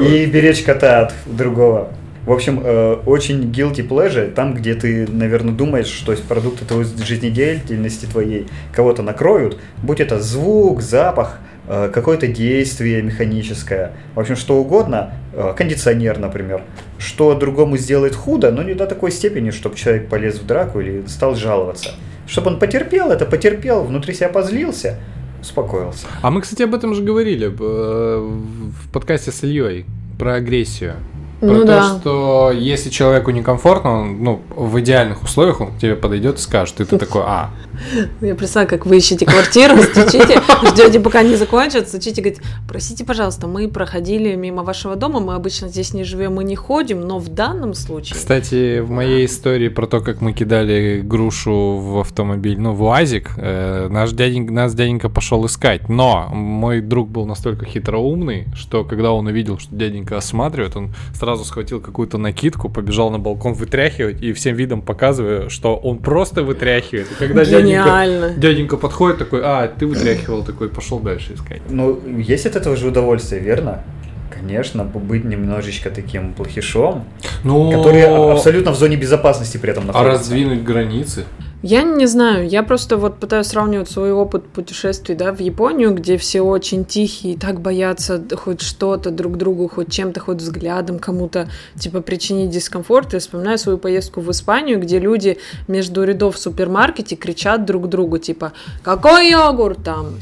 И беречь кота от другого. В общем, э, очень guilty pleasure, там, где ты, наверное, думаешь, что продукты твоей жизнедеятельности твоей кого-то накроют, будь это звук, запах, э, какое-то действие механическое, в общем, что угодно, э, кондиционер, например, что другому сделает худо, но не до такой степени, чтобы человек полез в драку или стал жаловаться. Чтобы он потерпел, это потерпел, внутри себя позлился, успокоился. А мы, кстати, об этом же говорили э, в подкасте с Ильей про агрессию. Про Ну то, да. что если человеку некомфортно, он, ну, в идеальных условиях он к тебе подойдет и скажет, и ты такой, а, Я представляю, как вы ищете квартиру, стучите, ждете, пока не закончат, стучите, говорит, простите, пожалуйста, мы проходили мимо вашего дома, мы обычно здесь не живем и не ходим, но в данном случае... Кстати, в моей истории про то, как мы кидали грушу в автомобиль, ну, в УАЗик, э, наш дяденька, нас дяденька пошел искать. Но мой друг был настолько хитроумный, что когда он увидел, что дяденька осматривает, он сразу схватил какую-то накидку, побежал на балкон вытряхивать и всем видом показывая, что он просто вытряхивает. И когда дяденька, Гениально. дяденька подходит такой, а, ты вытряхивал, такой, пошел дальше искать. Ну, есть от этого же удовольствие, верно? Конечно, быть немножечко таким плохишом, Ну, который а- абсолютно в зоне безопасности при этом А находится. раздвинуть границы? Я не знаю, я просто вот пытаюсь сравнивать свой опыт путешествий, да, в Японию, где все очень тихие, так боятся хоть что-то друг другу, хоть чем-то, хоть взглядом кому-то, типа, причинить дискомфорт. Я вспоминаю свою поездку в Испанию, где люди между рядов в супермаркете кричат друг другу, типа, какой йогурт там,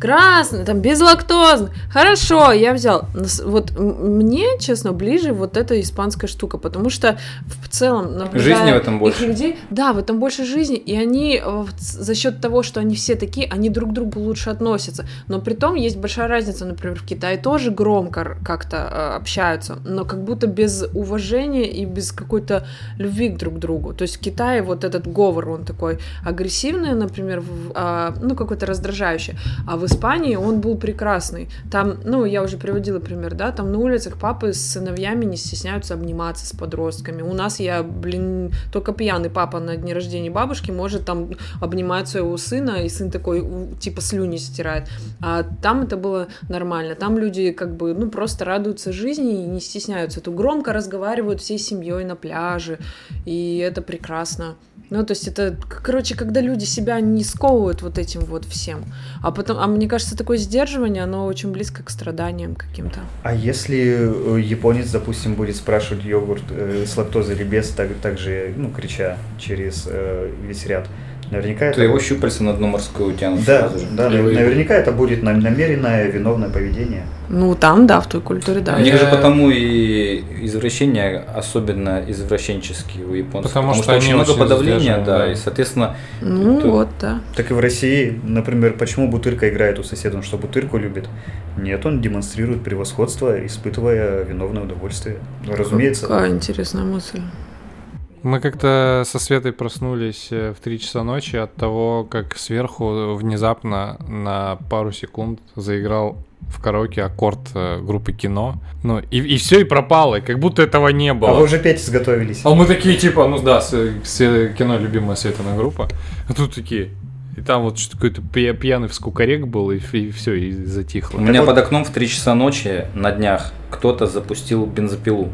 красный, там, безлактозный. Хорошо, я взял. Вот мне, честно, ближе вот эта испанская штука, потому что в целом, Жизни в этом больше. людей, да, в этом больше жизни, и они э, за счет того, что они все такие, они друг к другу лучше относятся. Но при том есть большая разница, например, в Китае тоже громко как-то э, общаются, но как будто без уважения и без какой-то любви к друг другу. То есть в Китае вот этот говор, он такой агрессивный, например, в- а, ну какой-то раздражающий, а в Испании он был прекрасный. Там, ну я уже приводила пример, да, там на улицах папы с сыновьями не стесняются обниматься с подростками. У нас я, блин, только пьяный папа на дне рождения бабушки может там обнимать своего сына, и сын такой, типа, слюни стирает. А там это было нормально. Там люди как бы, ну, просто радуются жизни и не стесняются. То громко разговаривают всей семьей на пляже, и это прекрасно. Ну, то есть это, короче, когда люди себя не сковывают вот этим вот всем. А потом, а мне кажется, такое сдерживание, оно очень близко к страданиям каким-то. А если э, японец, допустим, будет спрашивать йогурт э, с лактозой или без, так, так же, ну, крича через э, весь ряд, наверняка То это... его щупальца на дно морское утянут Да, сразу же. да, вы- наверняка это будет нам- намеренное виновное поведение. Ну, там, да, в той культуре, да. У них же Я- потому и извращения особенно извращенческие у японцев. Потому что очень они много очень подавления, да, да. и, соответственно, Ну, то- вот, да. Так и в России, например, почему Бутырка играет у соседа, он что, Бутырку любит? Нет, он демонстрирует превосходство, испытывая виновное удовольствие. Разумеется, Какая интересная мысль. Мы как-то со Светой проснулись э, в 3 часа ночи от того, как сверху внезапно на пару секунд заиграл в караоке аккорд э, группы кино. Ну, и, и все, и пропало, и как будто этого не было. а вы уже петь изготовились. А мы такие, типа, ну да, с- с- кино любимая Светина группа. А тут такие. И там вот что-то какой-то пья- пьяный вскукорек был, и, все, и затихло. у меня вот- под окном в 3 часа ночи на днях кто-то запустил бензопилу.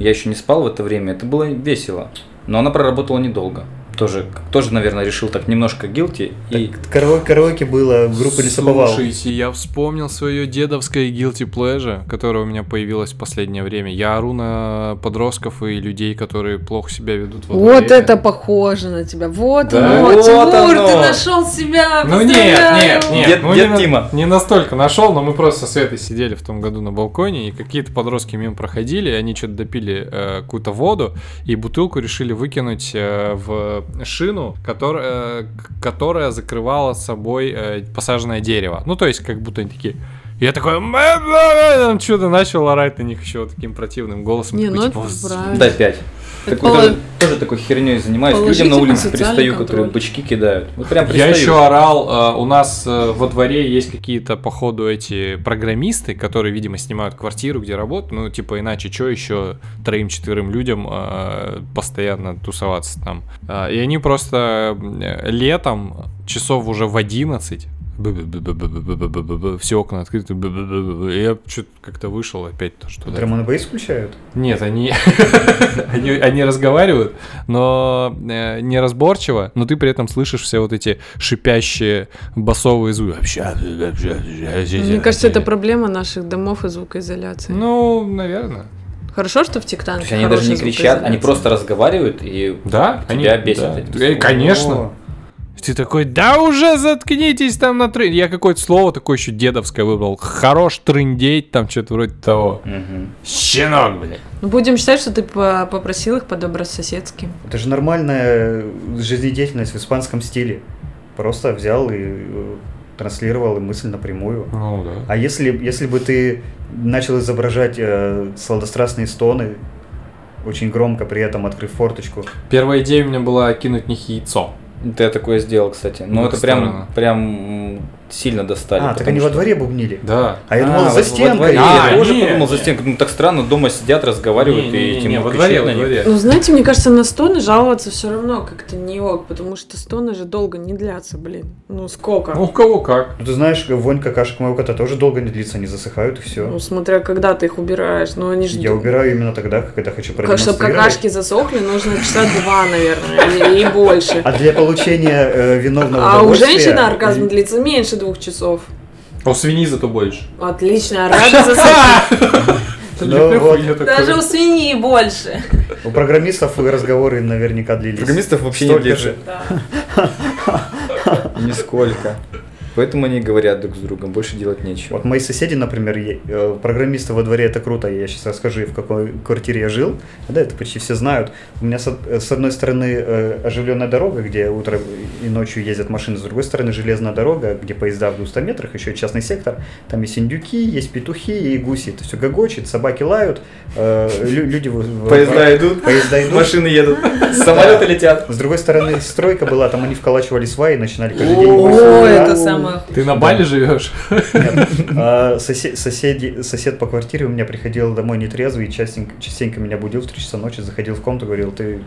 Я еще не спал в это время, это было весело. Но она проработала недолго. Тоже, тоже наверное, решил так немножко гилти. И Караоке, караоке было в группе Лесоповал. Слушайте, я вспомнил свое дедовское guilty pleasure, которое у меня появилось в последнее время. Я ору на подростков и людей, которые плохо себя ведут во Вот дворе. это похоже на тебя. Вот Да. оно, Вот Тимур, оно. ты нашел себя. Ну нет, поздравляю. нет, нет. Дед- ну, дед не, на- Тима. не настолько нашел, но мы просто со Светой сидели в том году на балконе, и какие-то подростки мимо проходили, и они что-то допили э, какую-то воду, и бутылку решили выкинуть э, в шину, которая, к- которая закрывала собой э, посаженное дерево. Ну, то есть, как будто они такие... Я такой, там что-то начал орать на них еще вот таким противным голосом. Не, Такой, ну типа, это «З- правильно. дай 5 такой, пол... даже, тоже такой херней занимаюсь. Людям на улице пристаю, которые бычки кидают. Вот прям. Я еще орал, э, у нас э, во дворе есть какие-то, походу, эти программисты, которые, видимо, снимают квартиру, где работают. Ну, типа, иначе что еще троим-четверым людям э, постоянно тусоваться там. И они просто летом часов уже в 11 все окна открыты, я что-то как-то вышел опять то, что... Драм бейс включают? Нет, они, они, они разговаривают, но э, неразборчиво, но ты при этом слышишь все вот эти шипящие басовые звуки. Мне кажется, это проблема наших домов и звукоизоляции. Ну, наверное. Хорошо, что в То Тиктанке есть они даже не кричат, они просто разговаривают и Да? тебя они, бесит да. Э. Конечно. О, Ты такой, да уже заткнитесь там на трын. Я какое-то слово такое еще дедовское выбрал. Хорош трындеть, там что-то вроде того. Мгм. Щенок, блядь. Ну, будем считать, что ты по- попросил их по-добрососедски. Это же нормальная жизнедеятельность в испанском стиле. Просто взял и э, транслировал мысль напрямую. Ну да. А если, если бы ты начал изображать э, сладострастные стоны, очень громко, при этом открыв форточку, Первая идея у меня была кинуть них яйцо. Это я такое сделал, кстати. Но Ну, это прям, прям сильно достали. А, так они во что- дворе бубнили. Да. А я А, думал, во- за во стенкой. А, я тоже нет, подумал за стенкой. Ну так странно, дома сидят, разговаривают и Не-не-не, тем во дворе, во дворе. Ну, знаете, мне кажется, на стоны жаловаться все равно как-то не ок, потому что стоны же долго не длятся, блин. Ну, сколько? Ну, у кого как. Ну, ты знаешь, вонь какашек моего кота тоже долго не длится, они засыхают и все. Ну, смотря когда ты их убираешь. Ну, они же... Я убираю именно тогда, когда хочу Как, чтобы продемонстрировать. какашки засохли, нужно часа два, наверное, и, больше. А для получения э, виновного А у женщины оргазм длится меньше двух часов. А у свиньи зато больше. Отлично, рада засохнуть. Ну, вот. Даже у свиньи больше. У программистов разговоры наверняка длились. Программистов вообще не Столько же. Да. Нисколько. Поэтому они говорят друг с другом, больше делать нечего. Вот мои соседи, например, э, программисты во дворе это круто. Я сейчас расскажу, в какой квартире я жил. Да, это почти все знают. У меня с, э, одной стороны э, оживленная дорога, где утром и ночью ездят машины, с другой стороны железная дорога, где поезда в 200 метрах, еще и частный сектор. Там есть индюки, есть петухи и гуси. Это все гогочет, собаки лают, лю- люди... Поезда идут, Поезда идут. машины едут, самолеты летят. С другой стороны, стройка была, там они вколачивали сваи и начинали каждый день... О, это самое... Ты на Бали живешь? Нет. А, соседи- сосед по квартире у меня приходил домой нетрезвый, и частенько, частенько меня будил в 3 часа ночи, заходил в комнату, говорил, ты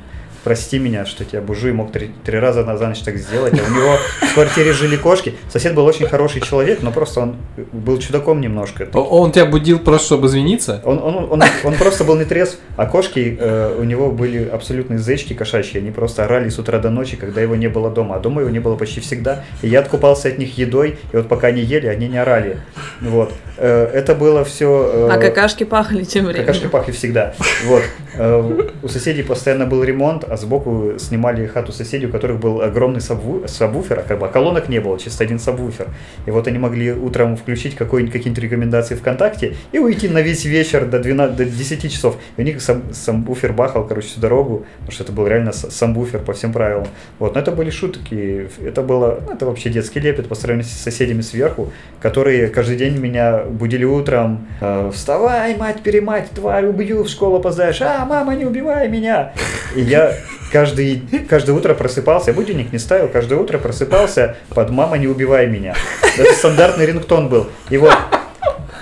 прости меня, что тебя бужу, и мог три, три раза на за ночь так сделать. А у него в квартире жили кошки. Сосед был очень хороший человек, но просто он был чудаком немножко. Он тебя будил просто, чтобы извиниться? Он, он, он, он просто был нетрезв, а кошки э, у него были абсолютные зечки кошачьи, они просто орали с утра до ночи, когда его не было дома, а дома его не было почти всегда, и я откупался от них едой, и вот пока они ели, они не орали, вот. Э, это было все... А какашки пахли тем временем. Какашки пахли всегда. Вот. Э, У соседей постоянно был ремонт, а сбоку снимали хату соседей, у которых был огромный сабву- сабвуфер, а как бы а колонок не было, чисто один сабвуфер. И вот они могли утром включить какие-нибудь рекомендации ВКонтакте и уйти на весь вечер до, 12, до 10 часов. И у них сам, самбуфер бахал, короче, всю дорогу, потому что это был реально самбуфер по всем правилам. Вот. Но это были шутки, это было, ну, это вообще детский лепет по сравнению с соседями сверху, которые каждый день меня будили утром. э, Вставай, мать, перемать, тварь, убью, в школу опоздаешь. А, мама, не убивай меня. И я каждый, каждое утро просыпался, я будильник не ставил, каждое утро просыпался под «мама, не убивай меня». Это стандартный рингтон был. И вот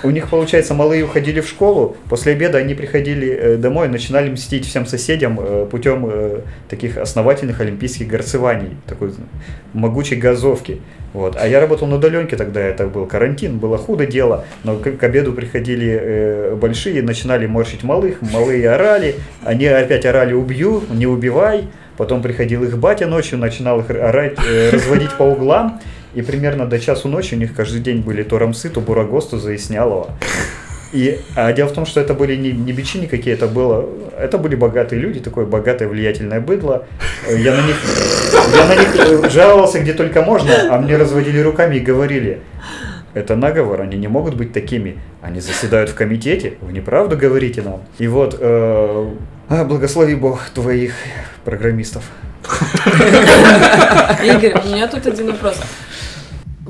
у них, получается, малые уходили в школу, после обеда они приходили э, домой и начинали мстить всем соседям э, путем э, таких основательных олимпийских горцеваний, такой могучей газовки. Вот. А я работал на удаленке тогда, это был карантин, было худо дело, но к, к обеду приходили э, большие, начинали морщить малых, малые орали, они опять орали «убью», «не убивай», потом приходил их батя ночью, начинал их орать, э, разводить по углам, и примерно до часу ночи у них каждый день были то рамсы, то бурагос, то заяснялово. И, а дело в том, что это были не, не бичи никакие, это было, это были богатые люди, такое богатое влиятельное быдло. Я на них, я на них жаловался где только можно, а мне разводили руками и говорили, это наговор, они не могут быть такими. Они заседают в комитете, вы неправду говорите нам. И вот, э, а, благослови Бог твоих программистов. Игорь, у меня тут один вопрос.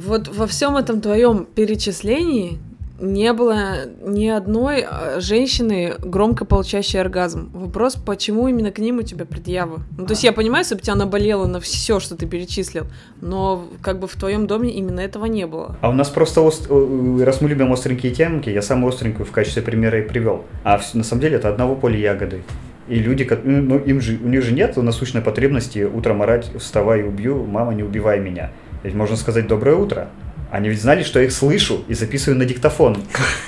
Вот во всем этом твоем перечислении не было ни одной э, женщины, громко получающей оргазм. Вопрос, почему именно к ним у тебя предъявы? Ну, то есть я понимаю, если бы тебя наболело на все, что ты перечислил, но как бы в твоем доме именно этого не было. А у нас просто, ост- раз мы любим остренькие темки, я самую остренькую в качестве примера и привел. А на самом деле это одного поля ягоды. И люди, ну, им же, у них же нет насущной потребности утром орать «вставай убью, мама, не убивай меня». Ведь можно сказать «доброе утро». Они ведь знали, что я их слышу и записываю на диктофон.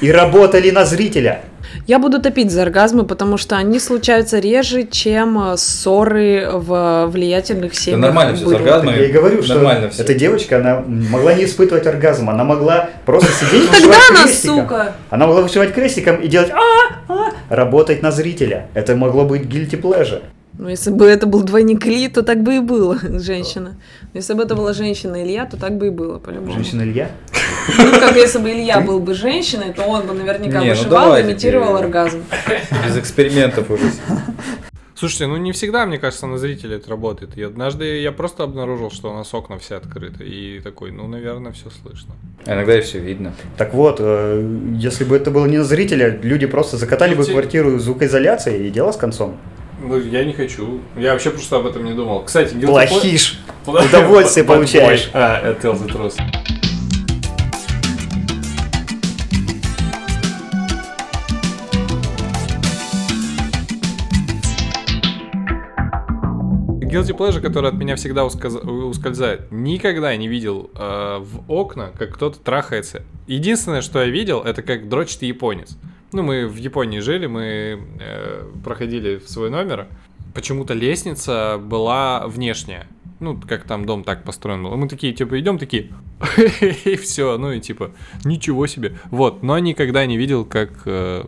И работали на зрителя. Я буду топить за оргазмы, потому что они случаются реже, чем э, ссоры в влиятельных Да семьях. нормально все с были. оргазмами. Я и говорю, что нормально все. эта девочка, она могла не испытывать оргазм, она могла просто сидеть, Тогда вышивать она, сука! Она могла вышивать крестиком и делать а, а, работать на зрителя. Это могло быть guilty pleasure. Ну, если бы это был двойник Ильи, то так бы и было, женщина. Если бы это была женщина Илья, то так бы и было, по-любому. Женщина Илья. Ну, как если бы Илья был бы женщиной, то он бы наверняка Не, ну вышивал давай и имитировал теперь. оргазм. Без экспериментов уже. Слушайте, ну не всегда, мне кажется, на зрителей это работает. И однажды я просто обнаружил, что у нас окна все открыты. И такой, ну, наверное, все слышно. А иногда и все видно. Так вот, э, если бы это было не на зрителя, люди просто закатали бы квартиру звукоизоляцией и дело с концом. Ну, я не хочу. Я вообще просто об этом не думал. Кстати, guilty Плохишь. pleasure- Удовольствие получаешь. А, это the truth. Guilty pleasure, который от меня всегда ускользает. Никогда не видел э, в окна, как кто-то трахается. Единственное, что я видел, это как дрочит японец. Ну, мы в Японии жили, мы э, проходили в свой номер. Почему-то лестница была внешняя. Ну, как там дом так построен был. Мы такие, типа, идем такие, и все, ну и типа, ничего себе. Вот, но никогда не видел, как э,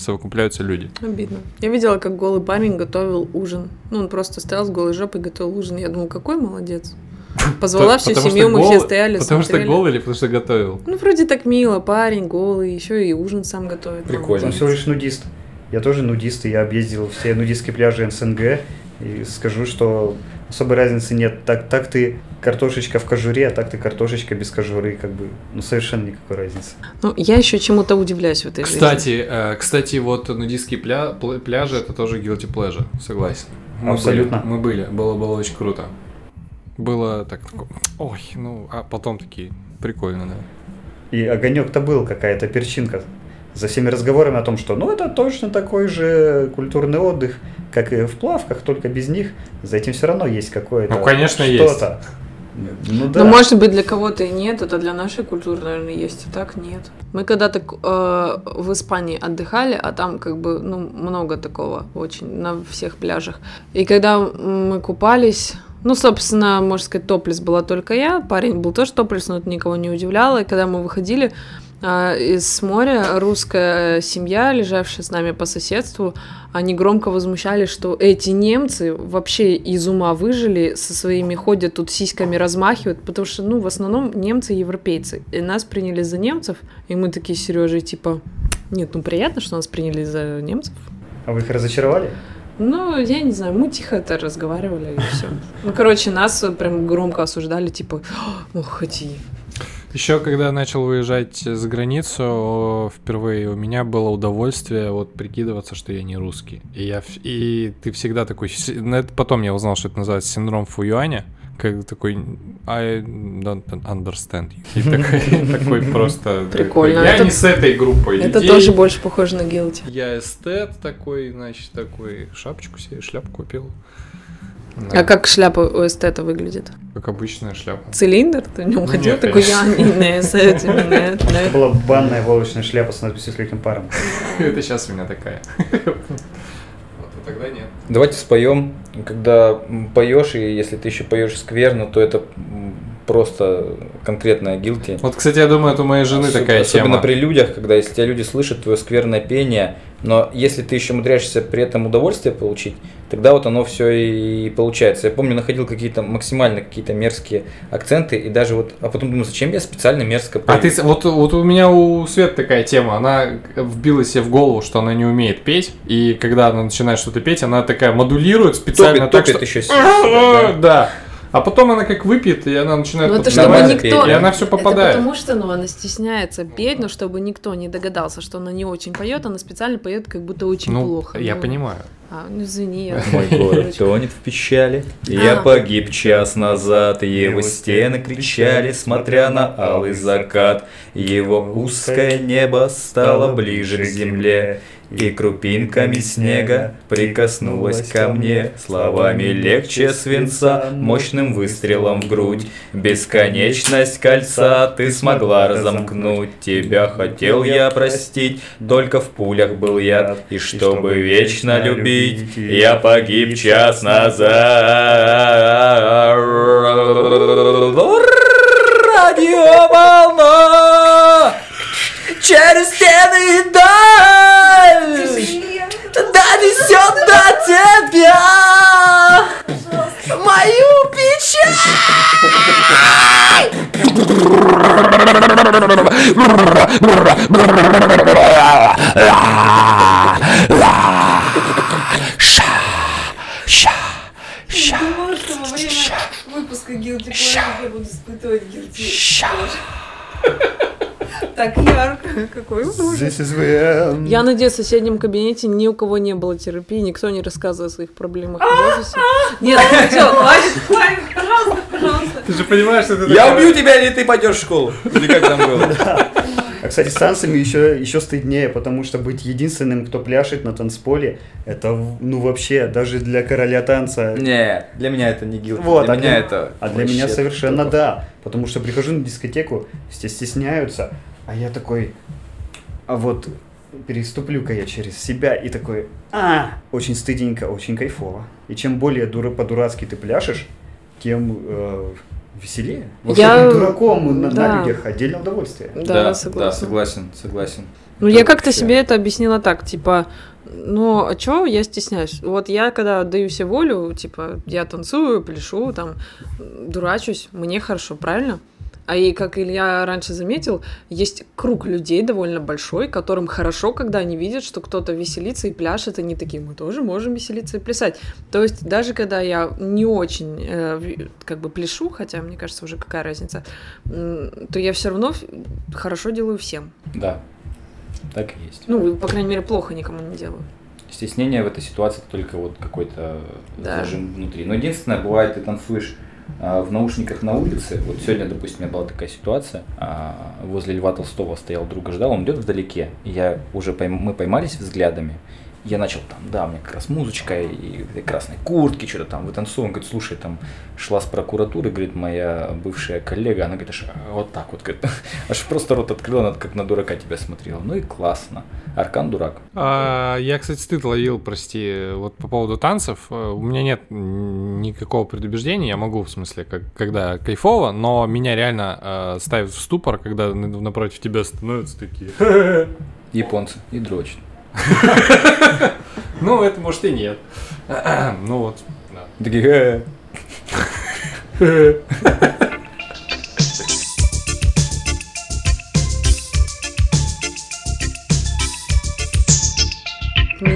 совокупляются люди. Обидно. Я видела, как голый парень готовил ужин. Ну, он просто стоял с голой жопой и готовил ужин. Я думаю, какой молодец. Позвала всю семью, мы все стояли, Потому что голый или потому что готовил? Ну, вроде так мило, парень голый, еще и ужин сам готовит. Прикольно. Он всего лишь нудист. Я тоже нудист, и я объездил все нудистские пляжи СНГ. И скажу, что особой разницы нет. Так, так ты картошечка в кожуре, а так ты картошечка без кожуры. Как бы, ну, совершенно никакой разницы. Ну, я еще чему-то удивляюсь в этой жизни. Кстати, э, кстати, вот нудистские пля- пл- пляжи это тоже guilty pleasure, согласен. Мы Абсолютно. были, мы были, было, было очень круто. Было так, такое, ой, ну, а потом такие, прикольно, да. И огонек-то был, какая-то перчинка. За всеми разговорами о том, что ну это точно такой же культурный отдых, как и в плавках, только без них. За этим все равно есть какое-то Ну, конечно, есть. что-то. Ну да. Ну, может быть, для кого-то и нет, это для нашей культуры, наверное, есть, а так нет. Мы когда-то э, в Испании отдыхали, а там как бы, ну, много такого очень на всех пляжах. И когда мы купались, ну, собственно, можно сказать, топлес была только я, парень был тоже топлес, но это никого не удивляло. И когда мы выходили э, из моря, русская семья, лежавшая с нами по соседству, они громко возмущались, что эти немцы вообще из ума выжили, со своими ходят тут сиськами размахивают, потому что, ну, в основном немцы европейцы. И нас приняли за немцев, и мы такие с Сережей, типа, нет, ну приятно, что нас приняли за немцев. А вы их разочаровали? Ну, я не знаю, мы тихо это разговаривали и все. Ну, короче, нас прям громко осуждали, типа, ох, эти Еще когда начал выезжать за границу, впервые у меня было удовольствие вот прикидываться, что я не русский. И, я, и ты всегда такой... это потом я узнал, что это называется синдром Фуюаня. Как такой I don't understand you. И такой, такой просто... Прикольно. Я не с этой группой Это тоже больше похоже на гилти. Я эстет такой, значит, такой шапочку себе, шляпу купил. А как шляпа у эстета выглядит? Как обычная шляпа. Цилиндр? Ты в нем ходил Нет, такой, я не не с этим, нет, Это была банная волочная шляпа с надписью с легким паром. Это сейчас у меня такая. Тогда нет. Давайте споем. Когда поешь, и если ты еще поешь скверно, то это просто конкретная гилти. Вот, кстати, я думаю, это у моей жены Особ- такая Особенно тема. при людях, когда если тебя люди слышат твое скверное пение, но если ты еще умудряешься при этом удовольствие получить, тогда вот оно все и получается. Я помню, находил какие-то максимально какие-то мерзкие акценты, и даже вот, а потом думаю, зачем я специально мерзко А пою? ты, с- вот, вот у меня у Свет такая тема, она вбила себе в голову, что она не умеет петь, и когда она начинает что-то петь, она такая модулирует специально топит, так, топит что... еще себя, да. Да. А потом она как выпьет, и она начинает Ну это подпевать, чтобы никто... и она все попадает. Это потому что, ну, она стесняется петь, но чтобы никто не догадался, что она не очень поет, она специально поет как будто очень ну, плохо. я Ну, понимаю. А, ну извини. я- Мой город тонет в печали, я А. погиб час назад, его стены кричали, смотря на алый закат, его узкое небо стало ближе к земле, и крупинками снега прикоснулась ко мне, словами легче свинца, мощным выстрелом в грудь. Бесконечность кольца ты смогла разомкнуть, тебя хотел я простить, только в пулях был яд, и чтобы вечно любить, я погиб час назад. Радиоволна через стены и даль донесет до тебя мою печаль. Думала, что во время выпуска Guilty Pleasure я буду испытывать Guilty Так ярко, какой ужас. This is where... Я надеюсь, в соседнем кабинете ни у кого не было терапии, никто не рассказывал о своих проблемах в офисе. Нет, ну всё, хватит, хватит, пожалуйста, пожалуйста. Ты же понимаешь, что ты Я убью тебя, или ты пойдешь в школу. Или как там было? Кстати, с танцами еще, еще стыднее, потому что быть единственным, кто пляшет на танцполе, это, ну, вообще, даже для короля танца... Не, для меня это не гилти. Вот, для а меня для- это А для меня совершенно да. Потому что прихожу на дискотеку, все стесняются, а я такой, а вот переступлю-ка я через себя и такой, а, очень стыдненько, очень кайфово. И чем более дура, по-дурацки ты пляшешь, тем э, веселее. Вообще Я- дураком на, на да. людях отдельное удовольствие. Да, Да, согласна. да, согласен, согласен. Ну, Это я как-то вообще- себе это объяснила так, типа, ну, а чё я стесняюсь? Вот я, когда отдаю себе волю, типа, я танцую, пляшу, там, дурачусь, мне хорошо, правильно? А и, как Илья раньше заметил, есть круг людей довольно большой, которым хорошо, когда они видят, что кто-то веселится и пляшет, они такие, мы тоже можем веселиться и плясать. То есть даже когда я не очень э, как бы пляшу, хотя мне кажется уже какая разница, м, то я все равно хорошо делаю всем. Да, так и есть. Ну, по крайней мере, плохо никому не делаю. Стеснение в этой ситуации только вот какой-то Да. зажим внутри. Но единственное, бывает, ты танцуешь в наушниках на улице. Вот сегодня, допустим, у меня была такая ситуация. а, возле Льва Толстого стоял друга, ждал, он идет вдалеке. Я уже пойм- мы поймались взглядами. Я начал там, да, меня как раз музычка и этой красной куртке, что-то там вытанцовывал. Он говорит, слушай, там шла с прокуратуры, говорит, моя бывшая коллега, она говорит, аж вот так вот, говорит, аж просто рот открыла, она как на дурака тебя смотрела. Ну и классно. Аркан дурак. А, я, кстати, стыд ловил, прости, вот по поводу танцев. Э, У меня нет никакого предубеждения, я могу, в смысле, как, когда кайфово, но меня реально э, ставит в ступор, когда напротив тебя становятся такие. Японцы и дрочат. Ну, это может и нет. Ну вот. Такие,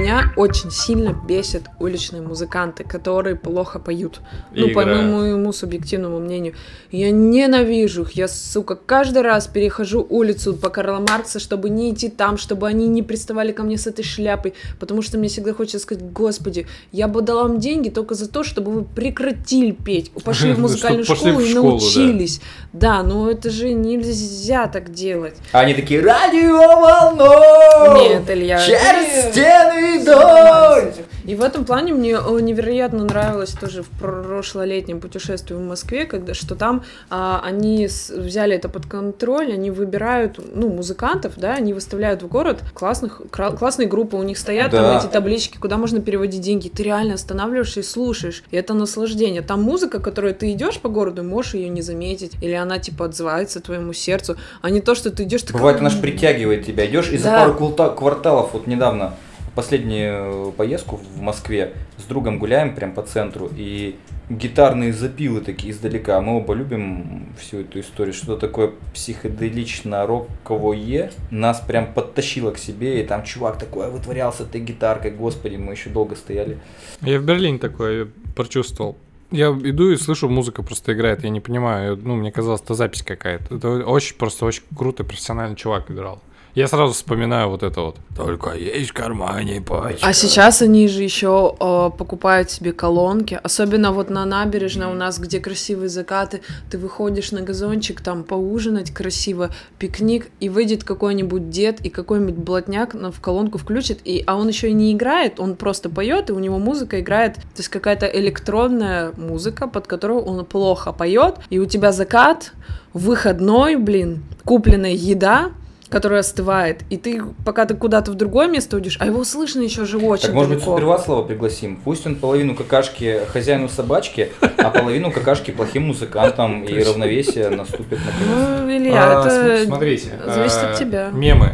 Меня очень сильно бесят уличные музыканты, которые плохо поют. И ну, по играют. моему субъективному мнению. Я ненавижу их. Я, сука, каждый раз перехожу улицу по Карла Маркса, чтобы не идти там, чтобы они не приставали ко мне с этой шляпой. Потому что мне всегда хочется сказать, господи, я бы дала вам деньги только за то, чтобы вы прекратили петь. Пошли в музыкальную школу и научились. Да, но это же нельзя так делать. Они такие, радиоволной! Нет, Илья. Через стены идут! И в этом плане мне э, невероятно нравилось тоже в прошлолетнем путешествии в Москве, когда что там а, они с- взяли это под контроль, они выбирают, ну, музыкантов, да, они выставляют в город классных, кра- классные группы, у них стоят Да. там эти таблички, куда можно переводить деньги, ты реально останавливаешься и слушаешь, и это наслаждение. Там музыка, которую ты идешь по городу, можешь ее не заметить, или она типа отзывается твоему сердцу, а не то, что ты идешь Бывает, она ж притягивает тебя. Идешь и за Да. пару квалта- кварталов, вот недавно, последнюю поездку в Москве, с другом гуляем прям по центру, и гитарные запилы такие издалека. Мы оба любим всю эту историю. Что такое психоделично-роковое нас прям подтащило к себе, и там чувак такой вытворял с этой гитаркой, господи, мы еще долго стояли. Я в Берлине такое прочувствовал. Я иду и слышу, музыка просто играет, я не понимаю, ну, мне казалось, это запись какая-то. Это очень, просто очень круто, профессиональный чувак играл. Я сразу вспоминаю вот это вот. Только есть в кармане пачка. А сейчас они же еще э, покупают себе колонки, особенно вот на набережной у нас, где красивые закаты, ты выходишь на газончик там поужинать красиво, пикник, и выйдет какой-нибудь дед и какой-нибудь блатняк на- в колонку включит, и, а он еще и не играет, он просто поет, и у него музыка играет, то есть какая-то электронная музыка, под которую он плохо поет, и у тебя закат, выходной, блин, купленная еда, которая остывает, и ты, пока ты куда-то в другое место уйдешь, а его слышно еще же очень Так может быть далеко. Суперваслова пригласим? Пусть он половину какашки хозяину собачки, а половину какашки плохим музыкантам, и равновесие наступит наконец. Ну, Илья, А, это см- смотрите, зависит а, от тебя. Мемы.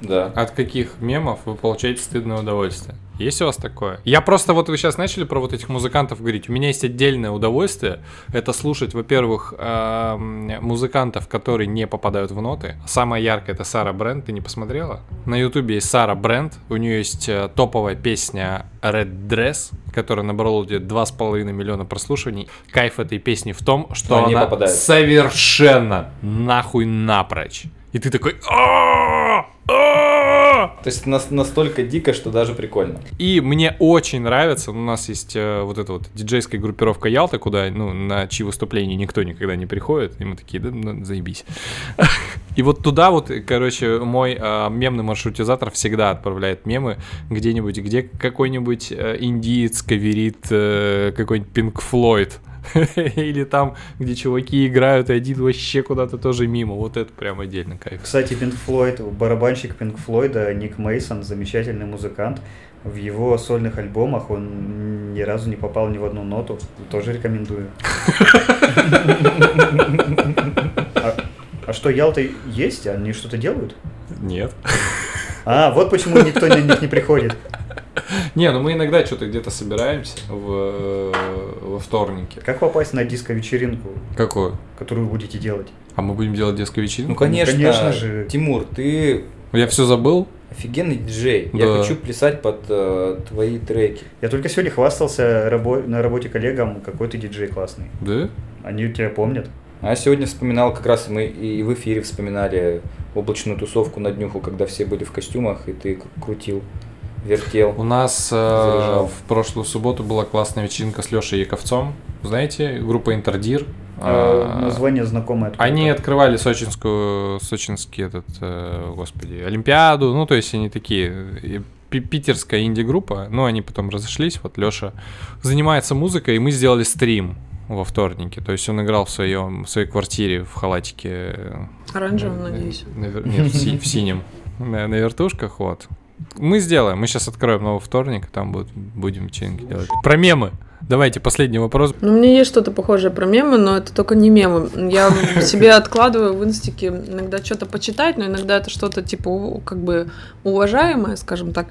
Да. От каких мемов вы получаете стыдное удовольствие? Есть у вас такое? Я просто вот вы сейчас начали про вот этих музыкантов говорить. У меня есть отдельное удовольствие. Это слушать, во-первых, эм, музыкантов, которые не попадают в ноты. Самая яркая это Сара Бренд. Ты не посмотрела? На Ютубе есть Сара Бренд. У нее есть э, топовая песня Red Dress, которая набрала где 2,5 миллиона прослушиваний. Кайф этой песни в том, что Она не она попадает. совершенно нахуй напрочь И ты такой! То есть нас- настолько дико, что даже прикольно. И мне очень нравится, у нас есть э, вот эта вот диджейская группировка Ялта, куда, ну, на чьи выступления никто никогда не приходит, и мы такие, да, ну, заебись. И вот туда вот, короче, мой э, мемный маршрутизатор всегда отправляет мемы где-нибудь, где какой-нибудь э, индиец каверит э, какой-нибудь Pink Floyd. Или там, где чуваки играют, и один вообще куда-то тоже мимо. Вот это прям отдельно кайф. Кстати, Пинк Флойд, барабанщик Пинк Флойда Ник Мейсон, замечательный музыкант. В его сольных альбомах он ни разу не попал ни в одну ноту. Тоже рекомендую. А, а что, Ялта есть? Они что-то делают? Нет. А, вот почему никто на них не приходит. Не, ну мы иногда что-то где-то собираемся в, во вторнике. Как попасть на диско-вечеринку, Какую? которую вы будете делать? А мы будем делать детскую Ну, конечно, конечно же. Тимур, ты Я все забыл. офигенный диджей. Я Да. хочу плясать под э, твои треки. Я только сегодня хвастался рабо- на работе коллегам, какой ты диджей классный. Да? Они тебя помнят. А я сегодня вспоминал, как раз мы и в эфире вспоминали облачную тусовку на днюху, когда все были в костюмах, и ты крутил, вертел. У нас э, Заряжал. в прошлую субботу была классная вечеринка с Лешей Яковцом. Знаете, группа Интердир. Э, А, Название знакомое. откуда-то. Они открывали сочинскую, сочинский этот, э, господи, Олимпиаду. Ну, то есть они такие пи- питерская инди-группа. Но они потом разошлись. Вот Леша занимается музыкой, и мы сделали стрим во вторнике. То есть он играл в своем в своей квартире в халатике. э, Оранжевым, на- надеюсь. на Нет, в, си- в синем. На, на вертушках, вот. Мы сделаем. Мы сейчас откроем новый вторник, там будет, будем вечеринки делать. Про мемы. Давайте, последний вопрос. Ну, у меня есть что-то похожее про мемы, но это только не мемы. Я себе откладываю в инстике иногда что-то почитать, но иногда это что-то типа как бы уважаемое, скажем так,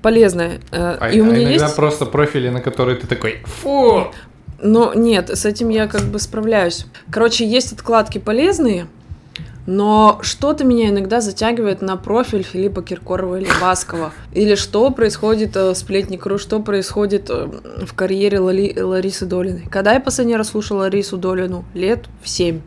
полезное. Э, А, И у а меня иногда есть... просто профили, на которые ты такой, фу, Но нет, с этим я как бы справляюсь. Короче, есть откладки полезные, но что-то меня иногда затягивает на профиль Филиппа Киркорова или Баскова. Или что происходит э, в сплетникру, что происходит э, в карьере Лали- Ларисы Долиной. Когда я последний раз слушала Ларису Долину? Лет в семь.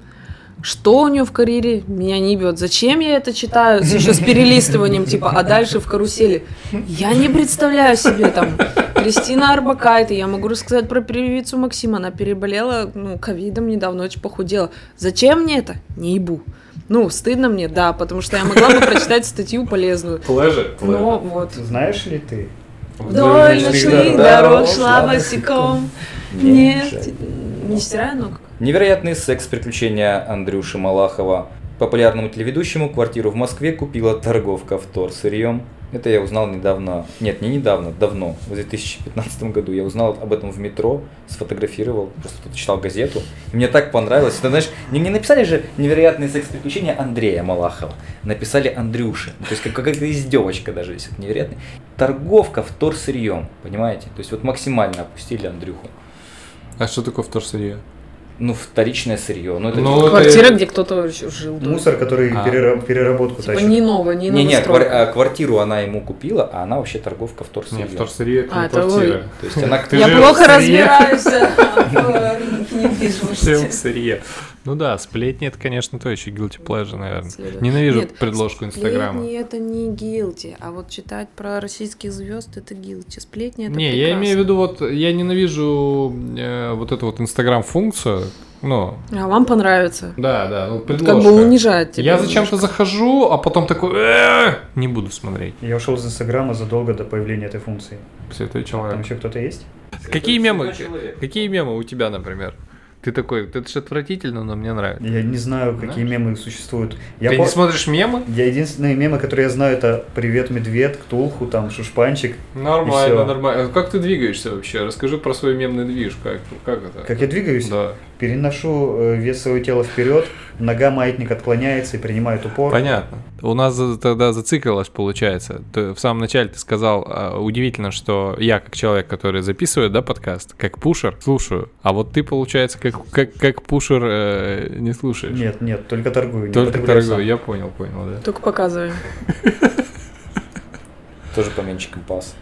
Что у нее в карьере, меня не бьет. Зачем я это читаю? Еще с перелистыванием, типа, а дальше в карусели. Я не представляю себе там Кристина Арбакайте. Я могу рассказать про певицу Максима. Она переболела, ну, ковидом недавно, очень похудела. Зачем мне это? Не ебу. Ну, стыдно мне, да, потому что я могла бы прочитать статью полезную. Плежи. Но вот. Знаешь ли ты? Вдоль ночных дорог шла босиком. Не Нет, не стираю ног. Невероятный секс приключения Андрюши Малахова. Популярному телеведущему квартиру в Москве купила торговка вторсырьем. Это я узнал недавно, нет, не недавно, давно, в 2015 году. Я узнал об этом в метро, сфотографировал, просто тут читал газету. И мне так понравилось. Ты знаешь, не, не написали же невероятные секс-приключения Андрея Малахова. Написали Андрюши. Ну, То есть как, какая-то издевочка даже, если это невероятно. Торговка вторсырьем, понимаете? То есть вот максимально опустили Андрюху. А что такое вторсырье? Ну, вторичное сырье. Ну, это Ну, типа- Квартира, где кто-то жил. да. Мусор, который А. перера- переработку Типа тащит. не новое, не Не, не, квар- а, квартиру она ему купила, а она вообще торговка вторсырьем. вторсырье это А, не это вы. квартира. То есть она Ты Я плохо в разбираюсь в Всем недвижимости. в сырье. Ну да, сплетни это, конечно, то еще guilty pleasure, наверное. Следует. Ненавижу Нет, предложку Инстаграма. Сплетни это не гилти, а вот читать про российских звезд это гилти. Сплетни это Не, я прекрасно. имею в виду, вот я ненавижу э, вот эту вот Инстаграм-функцию. Ну, А вам понравится. да, да, ну, Как предложка. бы унижает тебя. Я зачем-то захожу, а потом такой, «Э, не буду смотреть. Я ушел из Инстаграма задолго до появления этой функции. Святой Там человек. еще кто-то есть? Какие мемы? Какие мемы у тебя, например? Ты такой, это же отвратительно, но мне нравится. Я не знаю, какие Знаешь? мемы существуют. Я, Ты по- не смотришь мемы? я единственные мемы, которые я знаю, это «Привет, медведь», «Ктулху», там, «Шушпанчик». Нормально, нормально. Как ты двигаешься вообще? Расскажи про свой мемный движ. Как, как это? Как я двигаюсь? Да. Переношу э, вес своего тела вперед, нога маятник отклоняется и принимает упор. Понятно. У нас тогда зациклилось, получается. Ты- в самом начале ты сказал, а, удивительно, что я, как человек, который записывает, да, подкаст, как пушер, слушаю, а вот ты, получается, как, как, как пушер э, не слушаешь. Нет, нет, только торгую. Только торгую, сам. я понял, понял, да. Только показываем. тоже поменьше компас.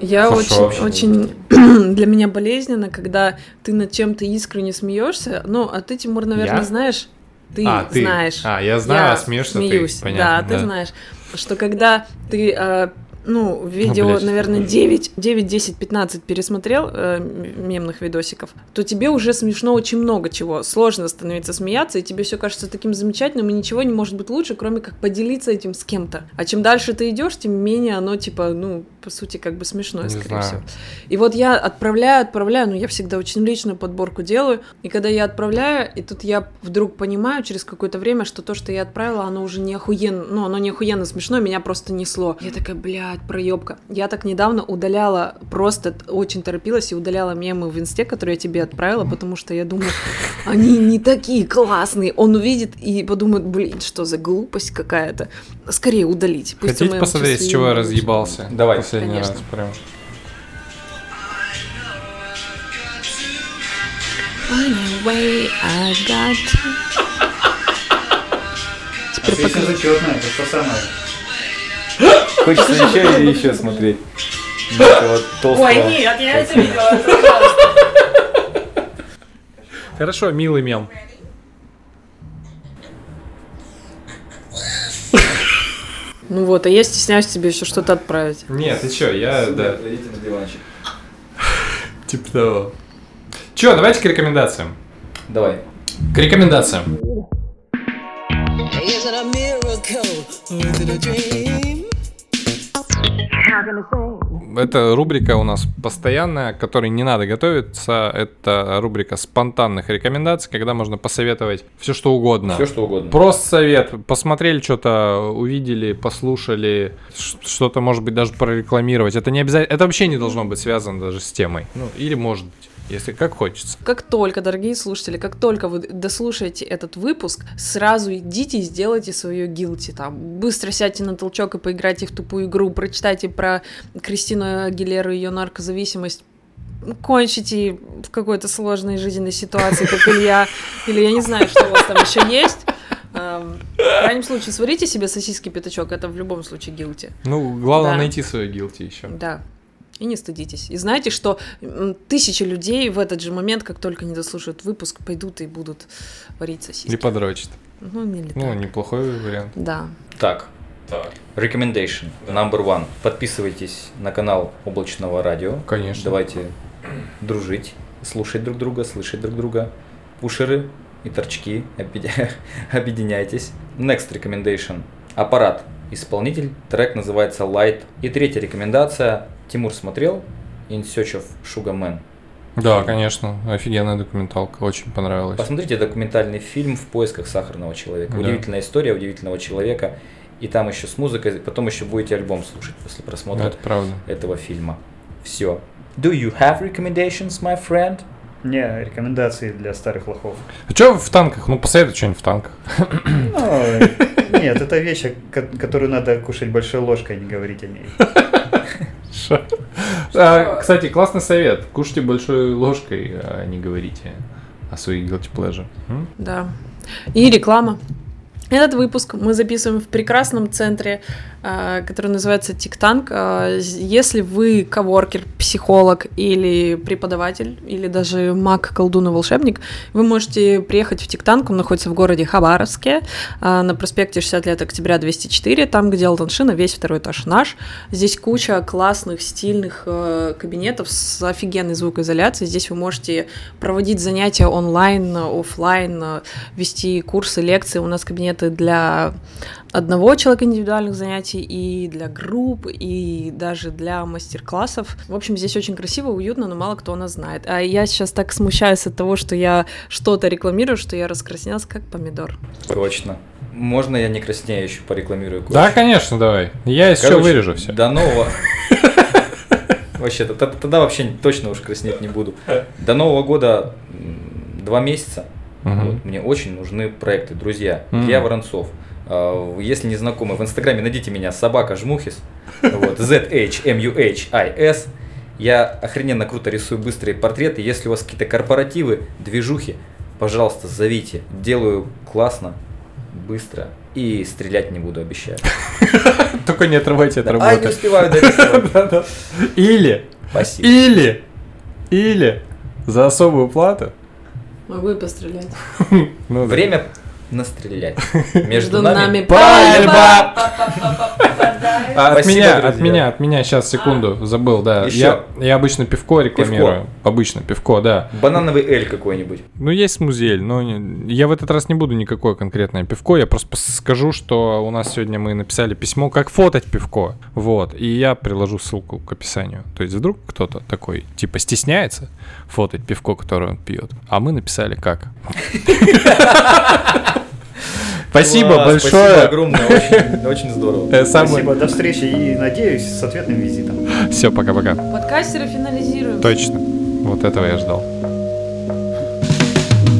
Я Хорошо. очень, очень для меня болезненно, когда ты над чем-то искренне смеешься. Ну, а ты, Тимур, наверное, Я? знаешь. Ты А, ты. знаешь. А, я знаю, а смеешься ты. смеюсь. Понятно, да, ты да. знаешь, что когда ты э, ну, видео, блядь. наверное, 9, 9, 10, 15 пересмотрел э, мемных видосиков, то тебе уже смешно очень много чего. Сложно становиться смеяться, и тебе все кажется таким замечательным, и ничего не может быть лучше, кроме как поделиться этим с кем-то. А чем дальше ты идешь, тем менее оно, типа, ну, по сути, как бы смешное, Не скорее знаю. всего. И вот я отправляю, отправляю, ну, я всегда очень личную подборку делаю, и когда я отправляю, и тут я вдруг понимаю через какое-то время, что то, что я отправила, оно уже не охуенно, ну, оно не охуенно смешно, меня просто несло. Я такая, блядь, проебка. Я так недавно удаляла, просто очень торопилась и удаляла мемы в инсте, которые я тебе отправила, потому что я думаю, они не такие классные. Он увидит и подумает, блин, что за глупость какая-то. Скорее удалить. Пусть Хотите посмотреть, с чего я разъебался? Давай. Последний Конечно. раз прям. Anyway, I got Теперь Песня покажи. зачетная, это что самое. Хочется еще и еще смотреть. Толстого. нет, я это видела. Хорошо, милый мем. Ну вот, а я стесняюсь тебе еще что-то отправить. Нет, ты чё, я, да, Идите на диванчик. типа того. Чё, давайте к рекомендациям. Давай. К рекомендациям. Is it a miracle or is it a dream? Это рубрика у нас постоянная, к которой не надо готовиться. Это рубрика спонтанных рекомендаций, когда можно посоветовать все что угодно. Все что угодно. Просто совет. Посмотрели что-то, увидели, послушали, что-то, может быть, даже прорекламировать. Это не обязательно. Это вообще не должно быть связано даже с темой. Ну, или может быть, если как хочется. Как только, дорогие слушатели, как только вы дослушаете этот выпуск, сразу идите и сделайте свое гилти. Там быстро сядьте на толчок и поиграйте в тупую игру, прочитайте про Кристину Агилеру и ее наркозависимость, кончите в какой-то сложной жизненной ситуации, как Илья, или я не знаю, что у вас там еще есть. Эм, В крайнем случае, сварите себе сосиски пятачок, это в любом случае гилти. Ну, главное Да. найти свое гилти еще. Да. И не стыдитесь. И знаете, что тысячи людей в этот же момент, как только они дослушают выпуск, пойдут и будут варить сосиски. Или подрочит. Ну, не Ну, так. неплохой вариант. Да. Так. Recommendation number one. Подписывайтесь на канал Облачного радио. Конечно. Давайте дружить, слушать друг друга, слышать друг друга. Пушеры и торчки, объединя- объединяйтесь. Next recommendation. Аппарат. Исполнитель. Трек называется Light. И третья рекомендация. Тимур смотрел In Search of Sugar Man. Да, конечно. Офигенная документалка. Очень понравилась. Посмотрите документальный фильм «В поисках сахарного человека». Да. Удивительная история удивительного человека. И там еще с музыкой, потом еще будете альбом слушать после просмотра Это правда. этого фильма. Все. Do you have recommendations, my friend? Не, рекомендации для старых лохов. А что в танках? Ну, посоветуй что-нибудь в танках. Ну, нет, это вещь, ко- которую надо кушать большой ложкой, не говорить о ней. Шо? А, Кстати, классный совет. Кушайте большой ложкой, а не говорите о своих guilty pleasure. М? Да. И реклама. Этот выпуск мы записываем в прекрасном центре, который называется Тиктанк. З- Если вы коворкер, психолог или преподаватель, или даже маг, колдун и волшебник, вы можете приехать в Тиктанк. Он находится в городе Хабаровске, а, на проспекте 60 лет октября 204, там, где Алтаншина, весь второй этаж наш. Здесь куча классных, стильных э, кабинетов с офигенной звукоизоляцией. Здесь вы можете проводить занятия онлайн, офлайн, э, вести курсы, лекции. У нас кабинеты для одного человека индивидуальных занятий и для групп, и даже для мастер-классов. В общем, здесь очень красиво, уютно, но мало кто нас знает. А я сейчас так смущаюсь от того, что я что-то рекламирую, что я раскраснелась как помидор. Точно. Можно я не краснею еще порекламирую Да, кое-что? конечно, давай. Я Короче, вырежу все. До нового... Вообще, тогда вообще точно уж краснеть не буду. До Нового года два месяца. Вот, мне очень нужны проекты, друзья. Мгм. Я Воронцов. А, Если не знакомы, в Инстаграме найдите меня собака жмухис. Вот, Z-H-M-U-H-I-S. Я охрененно круто рисую быстрые портреты. Если у вас какие-то корпоративы, движухи, пожалуйста, зовите. Делаю классно, быстро. И стрелять не буду, обещаю. Только не отрывайте от А, не работы. успеваю дорисовать. Или, Спасибо. или, или за особую плату. Могу и пострелять. Ну. Время настрелять. Между нами Пальба! От меня, от меня, от меня, сейчас, секунду, забыл, да. Я, я обычно пивко рекламирую. Обычно пивко, да. банановый эль какой-нибудь. Ну, есть музель, но я в этот раз не буду никакое конкретное пивко, я просто скажу, что у нас сегодня мы написали письмо, как фотать пивко, вот, и я приложу ссылку к описанию. То есть вдруг кто-то такой, типа, стесняется фотать пивко, которое он пьет, а мы написали как. Спасибо Класс, Спасибо большое. огромное, очень, очень здорово. Э, Спасибо, до встречи и надеюсь с ответным визитом. Все, пока-пока. Подкастеры финализируем. Точно. Вот этого я ждал.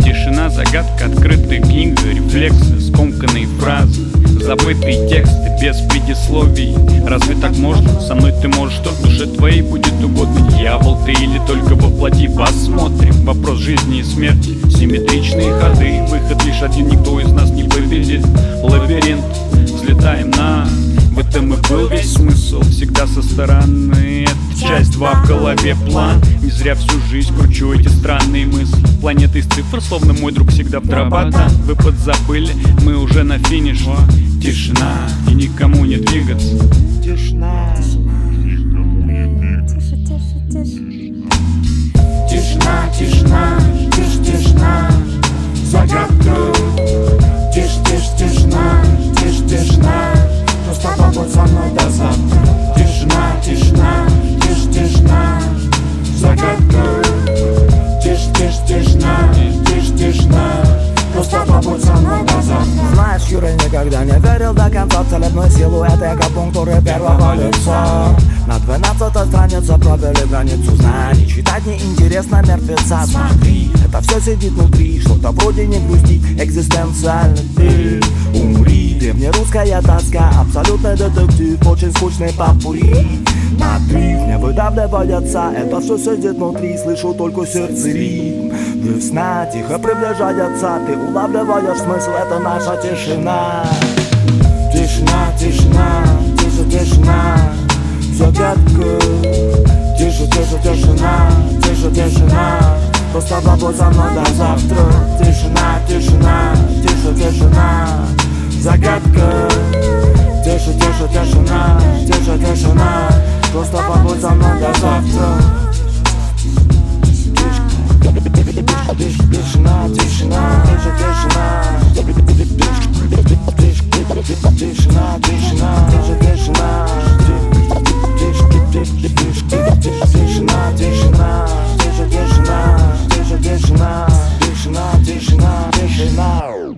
Тишина, загадка, открытая книга, рефлексы, скомканные фразы Забытые тексты без предисловий. Разве так можно? Со мной ты можешь, что душе твоей будет угодно. Дьявол ты или только воплоти Посмотрим, вопрос жизни и смерти. Симметричные ходы, выход лишь один. Никто из нас не победит. Лабиринт, взлетаем на в этом и был весь смысл Всегда со стороны. Это часть два в голове план. Не зря всю жизнь кручу эти странные мысли. Планета из цифр, словно мой друг всегда в дрободан Вы подзабыли, мы уже на финише. Тишина, и никому не двигаться. Тишина, тишина, тишь, тишина, загадка. Тишь, тишь, тишина, тишь, тишина, просто побудь со мной до завтра. Тишина, тишина, тишь, тишина, загадка. Тишь, тишь, тишина, тишь, тишина, просто побудь со мной до завтра. Знаешь, Юра никогда не верил до конца целебной силуэт эго-пунктуры первого лица. На двенадцатой странице провели границу знаний. Читать неинтересно мертвеца. Смотри, это все сидит внутри. Что-то вроде не грусти, экзистенциальный ты. Умри, древнерусская тоска Абсолютный детектив, очень скучный попури Надрыв не выдавливается Это все сидит внутри, слышу только сердце ритм. Весна тихо приближается Ты улавливаешь смысл, это наша тишина. Тишина, тишина, тише, тишина. Загадка Тише, тише, тишина, тише, тишина. Просто побудь со мной до завтра. Тишина, тишина, тише, тишина загадка. Тише, тише, тишина, тише, тишина. Просто побудь со мной до завтра. Тишина, тишина, тише, тишина. Тишина, тишина, тише, тишина. Тишина, тишина, тише, тишина. Тише, тишина, тишина, тишина, тишина.